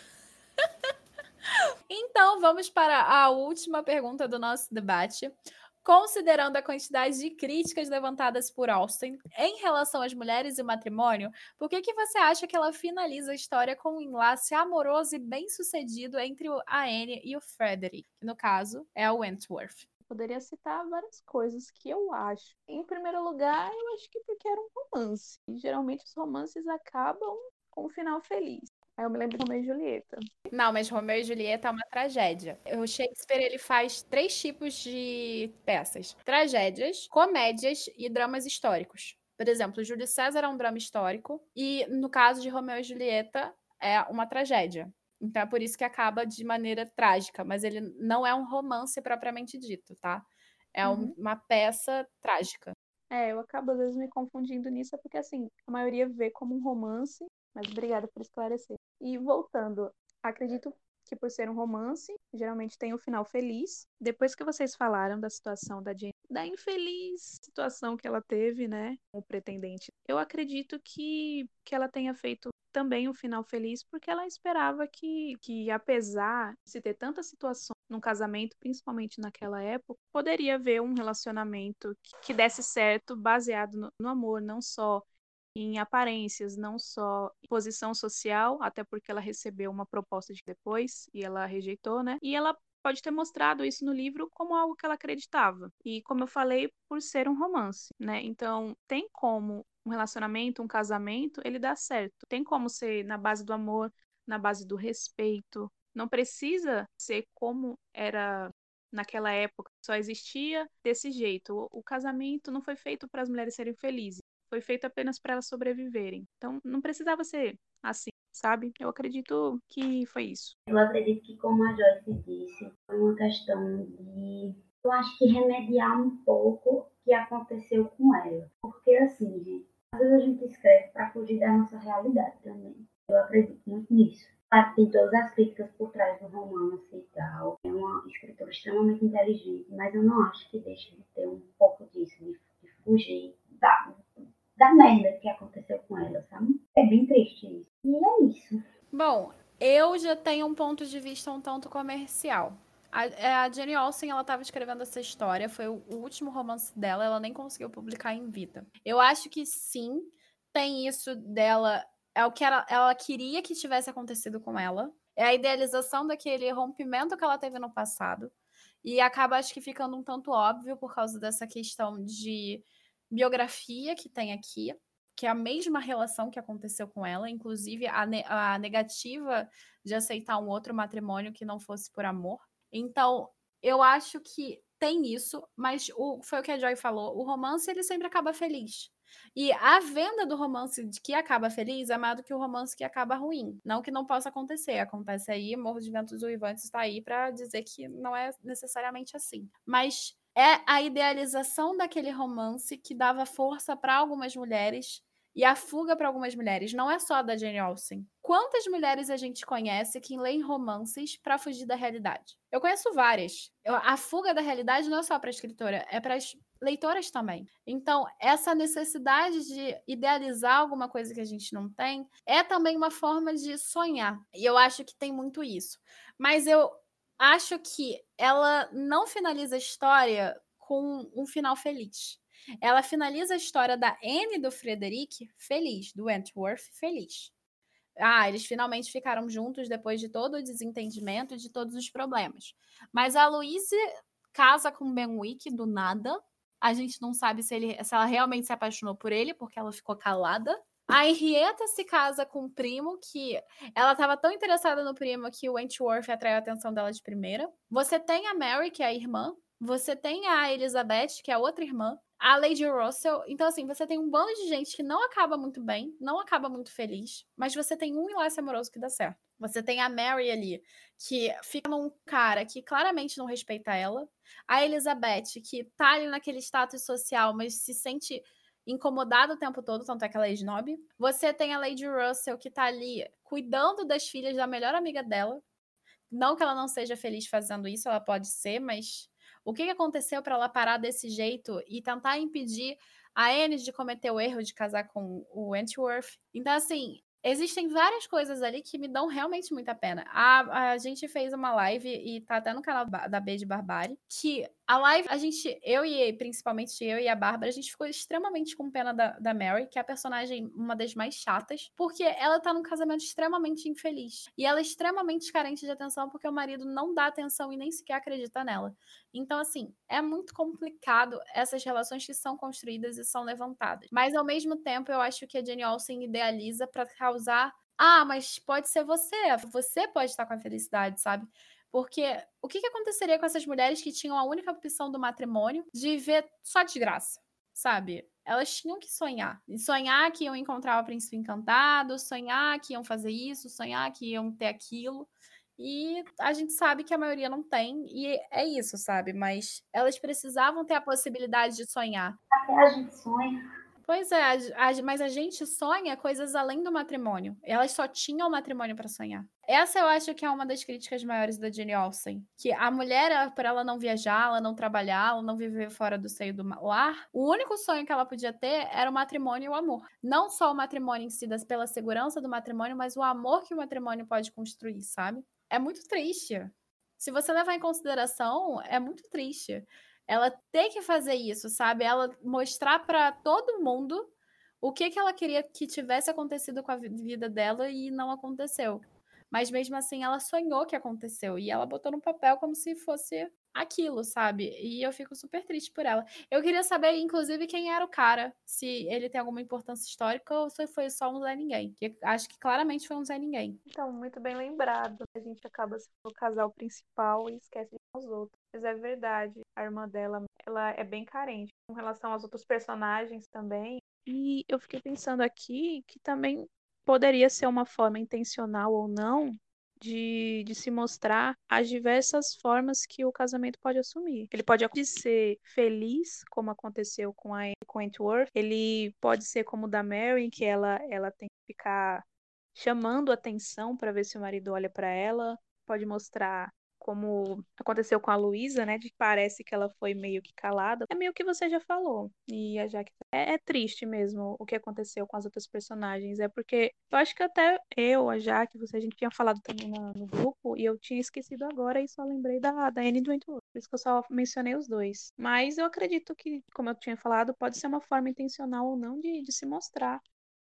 Speaker 1: então, vamos para a última pergunta do nosso debate. Considerando a quantidade de críticas levantadas por Austen em relação às mulheres e o matrimônio, por que, que você acha que ela finaliza a história com um enlace amoroso e bem-sucedido entre a Anne e o Frederick, que no caso é o Wentworth?
Speaker 3: Poderia citar várias coisas que eu acho. Em primeiro lugar, eu acho que porque era um romance. E geralmente os romances acabam com um final feliz. Aí eu me lembro de Romeu e Julieta.
Speaker 1: Não, mas Romeu e Julieta é uma tragédia. O Shakespeare ele faz três tipos de peças: tragédias, comédias e dramas históricos. Por exemplo, Júlio César é um drama histórico e no caso de Romeu e Julieta é uma tragédia. Então é por isso que acaba de maneira trágica, mas ele não é um romance propriamente dito, tá? É uhum. uma peça trágica.
Speaker 3: É, eu acabo às vezes me confundindo nisso, porque assim, a maioria vê como um romance mas obrigada por esclarecer. E voltando, acredito que por ser um romance, geralmente tem um final feliz. Depois que vocês falaram da situação da Jane, da infeliz situação que ela teve, né, com o pretendente, eu acredito que, que ela tenha feito também um final feliz, porque ela esperava que, que apesar de se ter tantas situações num casamento, principalmente naquela época, poderia haver um relacionamento que, que desse certo baseado no, no amor, não só em aparências, não só posição social, até porque ela recebeu uma proposta de depois e ela rejeitou, né? E ela pode ter mostrado isso no livro como algo que ela acreditava. E como eu falei, por ser um romance, né? Então, tem como um relacionamento, um casamento, ele dá certo. Tem como ser na base do amor, na base do respeito. Não precisa ser como era naquela época, só existia desse jeito. O casamento não foi feito para as mulheres serem felizes, foi feito apenas para elas sobreviverem. Então, não precisava ser assim sabe? Eu acredito que foi isso.
Speaker 2: Eu acredito que, como a Joyce disse, foi uma questão de, eu acho que remediar um pouco o que aconteceu com ela. Porque, assim, gente, às vezes a gente escreve para fugir da nossa realidade também. Eu acredito muito nisso. Claro, tem todas as críticas por trás do romance e tal. É uma escritora extremamente inteligente, mas eu não acho que deixe de ter um pouco disso, de, fugir da merda que aconteceu com ela, sabe? É bem triste isso. E é isso.
Speaker 1: Bom, eu já tenho um ponto de vista um tanto comercial. A, é, a Jenny Olsen, ela estava escrevendo essa história, foi o, último romance dela, ela nem conseguiu publicar em vida. Eu acho que sim, tem isso dela, é o que ela, ela queria que tivesse acontecido com ela. É a idealização daquele rompimento que ela teve no passado. E acaba, acho que, ficando um tanto óbvio por causa dessa questão de biografia que tem aqui, que é a mesma relação que aconteceu com ela, inclusive a, ne a negativa de aceitar um outro matrimônio que não fosse por amor. Então, eu acho que tem isso, mas o, foi o que a Joy falou, o romance ele sempre acaba feliz. E a venda do romance que acaba feliz é mais do que o romance que acaba ruim. Não que não possa acontecer. Acontece aí, Morro de Ventos Uivantes está aí para dizer que não é necessariamente assim. Mas é a idealização daquele romance que dava força para algumas mulheres e a fuga para algumas mulheres. Não é só da Jane Austen. Quantas mulheres a gente conhece que leem romances para fugir da realidade? Eu conheço várias. Eu, a fuga da realidade não é só para a escritora, é para as leitoras também. Então, essa necessidade de idealizar alguma coisa que a gente não tem é também uma forma de sonhar. E eu acho que tem muito isso. Mas eu acho que ela não finaliza a história com um final feliz. Ela finaliza a história da Anne e do Frederic feliz, do Wentworth feliz. Ah, eles finalmente ficaram juntos depois de todo o desentendimento e de todos os problemas. Mas a Louise casa com Benwick do nada. A gente não sabe se, ele, se ela realmente se apaixonou por ele, porque ela ficou calada. A Henrietta se casa com um primo que ela estava tão interessada no primo que o Wentworth atraiu a atenção dela de primeira. Você tem a Mary, que é a irmã. Você tem a Elizabeth, que é a outra irmã. A Lady Russell. Então, assim, você tem um bando de gente que não acaba muito bem, não acaba muito feliz, mas você tem um enlace amoroso que dá certo. Você tem a Mary ali, que fica num cara que claramente não respeita ela. A Elizabeth, que tá ali naquele status social, mas se sente incomodada o tempo todo, tanto é que ela é snob. Você tem a Lady Russell, que tá ali cuidando das filhas da melhor amiga dela. Não que ela não seja feliz fazendo isso, ela pode ser, mas o que aconteceu para ela parar desse jeito e tentar impedir a Anne de cometer o erro de casar com o Wentworth? Então, assim, existem várias coisas ali que me dão realmente muita pena. A, a gente fez uma live e tá até no canal da B de Barbárie, que a live, a gente, eu e principalmente eu e a Bárbara, a gente ficou extremamente com pena da, da Mary, que é a personagem, uma das mais chatas, porque ela tá num casamento extremamente infeliz. E ela é extremamente carente de atenção porque o marido não dá atenção e nem sequer acredita nela. Então, assim, é muito complicado essas relações que são construídas e são levantadas. Mas, ao mesmo tempo, eu acho que a Jenny Olsen idealiza para causar. Ah, mas pode ser você. Você pode estar com a felicidade, sabe? Porque o que, que aconteceria com essas mulheres que tinham a única opção do matrimônio de viver só desgraça, sabe? Elas tinham que sonhar. Sonhar que iam encontrar o príncipe encantado, sonhar que iam fazer isso, sonhar que iam ter aquilo. E a gente sabe que a maioria não tem, e é isso, sabe? Mas elas precisavam ter a possibilidade de sonhar.
Speaker 2: Até a gente sonha.
Speaker 1: Pois é, a, a, mas a gente sonha coisas além do matrimônio. Elas só tinham o matrimônio para sonhar. Essa eu acho que é uma das críticas maiores da Jane Austen. Que a mulher, por ela não viajar, ela não trabalhar, ela não viver fora do seio do lar, o único sonho que ela podia ter era o matrimônio e o amor. Não só o matrimônio em si, pela segurança do matrimônio, mas o amor que o matrimônio pode construir, sabe? É muito triste. Se você levar em consideração, é muito triste ela ter que fazer isso, sabe? Ela mostrar para todo mundo o que, que ela queria que tivesse acontecido com a vida dela e não aconteceu. Mas mesmo assim, ela sonhou que aconteceu e ela botou no papel como se fosse aquilo, sabe? E eu fico super triste por ela. Eu queria saber, inclusive, quem era o cara, se ele tem alguma importância histórica ou se foi só um Zé Ninguém. Que acho que claramente foi um Zé Ninguém.
Speaker 3: Então, muito bem lembrado. A gente acaba sendo o casal principal e esquece de os outros. Mas é verdade, a irmã dela, ela é bem carente com relação aos outros personagens também. E eu fiquei pensando aqui que também poderia ser uma forma intencional ou não de, de se mostrar as diversas formas que o casamento pode assumir. Ele pode ser feliz, como aconteceu com a com ele pode ser como o da Mary, que ela, ela tem que ficar chamando atenção para ver se o marido olha para ela, pode mostrar como aconteceu com a Luísa, né? De que parece que ela foi meio que calada. É meio que você já falou. E a Jaque é, é, triste mesmo o que aconteceu com as outras personagens. É porque eu acho que até eu, a Jaque, você, a gente tinha falado também no, no grupo, e eu tinha esquecido agora e só lembrei da, da Anne Wentworth. Por isso que eu só mencionei os dois. Mas eu acredito que, como eu tinha falado, pode ser uma forma intencional ou não de, de se mostrar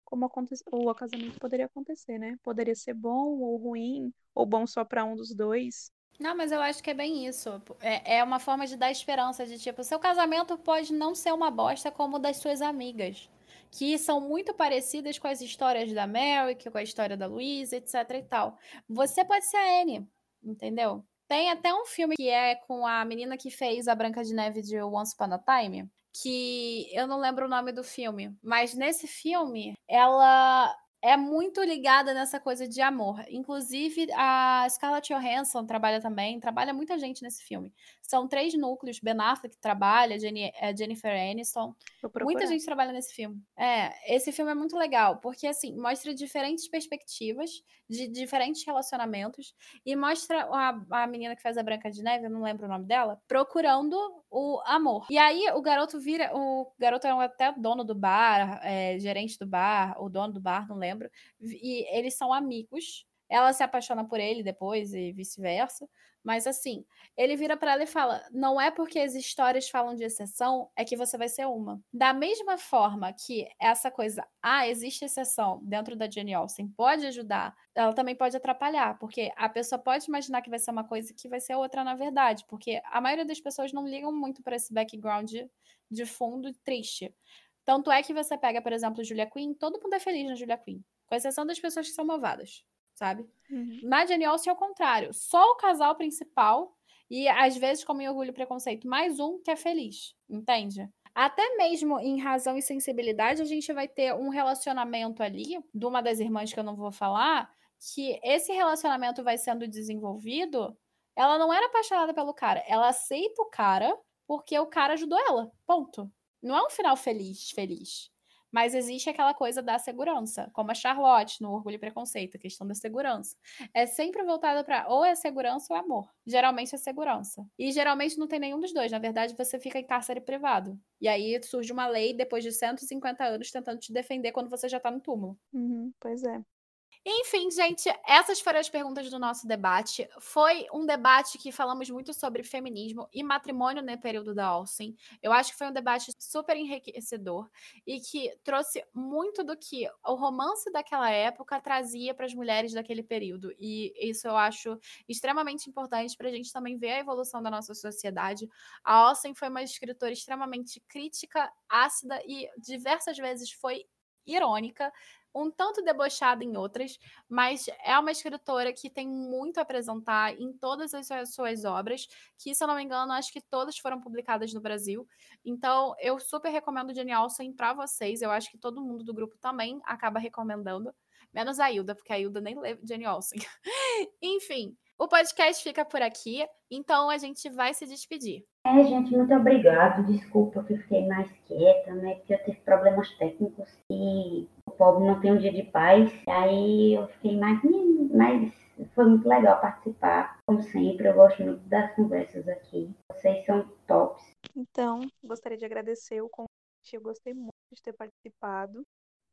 Speaker 3: como o casamento poderia acontecer, né? Poderia ser bom ou ruim, ou bom só para um dos dois.
Speaker 1: Não, mas eu acho que é bem isso. É, é uma forma de dar esperança, de tipo, seu casamento pode não ser uma bosta como o das suas amigas. Que são muito parecidas com as histórias da Mary, com a história da Luísa, etc e tal. Você pode ser a Anne, entendeu? Tem até um filme que é com a menina que fez a Branca de Neve de Once Upon a Time, que eu não lembro o nome do filme, mas nesse filme ela é muito ligada nessa coisa de amor. Inclusive, a Scarlett Johansson trabalha também, trabalha muita gente nesse filme. São três núcleos, Ben Affleck trabalha, Jenny, é, Jennifer Aniston. Muita gente trabalha nesse filme. É, esse filme é muito legal, porque, assim, mostra diferentes perspectivas de diferentes relacionamentos e mostra a, a menina que faz a Branca de Neve, eu não lembro o nome dela, procurando o amor. E aí, o garoto vira... O garoto é até dono do bar, é, gerente do bar, o dono do bar, não lembro lembro. E eles são amigos. Ela se apaixona por ele depois e vice-versa. Mas assim, ele vira para ela e fala: não é porque as histórias falam de exceção é que você vai ser uma. Da mesma forma que essa coisa, ah, existe exceção dentro da Jenny Olsen, pode ajudar, ela também pode atrapalhar, porque a pessoa pode imaginar que vai ser uma coisa que vai ser outra na verdade, porque a maioria das pessoas não ligam muito para esse background de fundo triste. Tanto é que você pega, por exemplo, Julia Quinn, todo mundo é feliz na Julia Quinn, com exceção das pessoas que são malvadas, sabe? Uhum. Na Jenny Olsen é o contrário, só o casal principal e às vezes, como em Orgulho e Preconceito, mais um que é feliz, entende? Até mesmo em razão e sensibilidade, a gente vai ter um relacionamento ali, de uma das irmãs que eu não vou falar, que esse relacionamento vai sendo desenvolvido. Ela não era apaixonada pelo cara, ela aceita o cara porque o cara ajudou ela. Ponto. Não é um final feliz, feliz. Mas existe aquela coisa da segurança, como a Charlotte no Orgulho e Preconceito, a questão da segurança. É sempre voltada para ou é segurança ou é amor. Geralmente é segurança. E geralmente não tem nenhum dos dois. Na verdade, você fica em cárcere privado. E aí surge uma lei depois de 150 anos tentando te defender quando você já tá no túmulo.
Speaker 3: Uhum, pois é.
Speaker 1: Enfim, gente, essas foram as perguntas do nosso debate. Foi um debate que falamos muito sobre feminismo e matrimônio no período da Olsen. Eu acho que foi um debate super enriquecedor e que trouxe muito do que o romance daquela época trazia para as mulheres daquele período. E isso eu acho extremamente importante para a gente também ver a evolução da nossa sociedade. A Olsen foi uma escritora extremamente crítica, ácida e diversas vezes foi irônica um tanto debochada em outras, mas é uma escritora que tem muito a apresentar em todas as suas obras, que, se eu não me engano, acho que todas foram publicadas no Brasil. Então, eu super recomendo Jane Austen para vocês. Eu acho que todo mundo do grupo também acaba recomendando, menos a Hilda, porque a Hilda nem lê Jane Austen. Enfim, o podcast fica por aqui, então a gente vai se despedir.
Speaker 2: É, gente, muito obrigado. Desculpa que fiquei mais quieta, né? Porque eu tive problemas técnicos e pobre não tem um dia de paz. Aí eu fiquei mais. Mas foi muito legal participar. Como sempre, eu gosto muito das conversas aqui. Vocês são tops.
Speaker 3: Então, gostaria de agradecer o convite. Eu gostei muito de ter participado.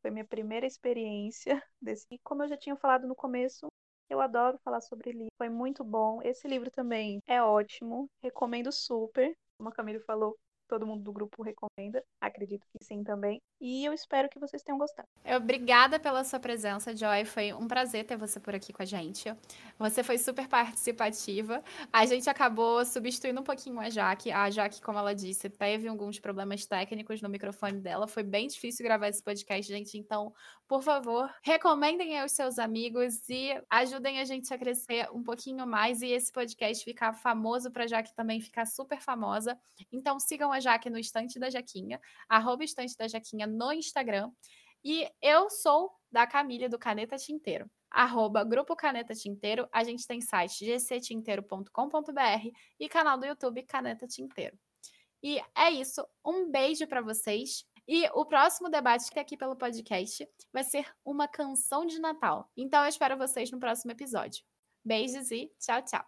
Speaker 3: Foi minha primeira experiência desse. E como eu já tinha falado no começo, eu adoro falar sobre livro, foi muito bom. Esse livro também é ótimo, recomendo super. Como a Camila falou, todo mundo do grupo recomenda. Acredito que sim também. E eu espero que vocês tenham gostado.
Speaker 1: Obrigada pela sua presença, Joy. Foi um prazer ter você por aqui com a gente. Você foi super participativa. A gente acabou substituindo um pouquinho a Jaque. A Jaque, como ela disse, teve alguns problemas técnicos no microfone dela. Foi bem difícil gravar esse podcast, gente. Então, por favor, recomendem aos seus amigos e ajudem a gente a crescer um pouquinho mais e esse podcast ficar famoso para Jaque também ficar super famosa. Então, sigam a Jaque no Estante da Jaquinha, arroba Estante da Jaquinha no Instagram. E eu sou da Camila do Caneta Tinteiro. Arroba Grupo Caneta Tinteiro. A gente tem site gctinteiro.com.br e canal do YouTube Caneta Tinteiro. E é isso. Um beijo para vocês. E o próximo debate que é aqui pelo podcast vai ser uma canção de Natal. Então eu espero vocês no próximo episódio. Beijos e tchau, tchau.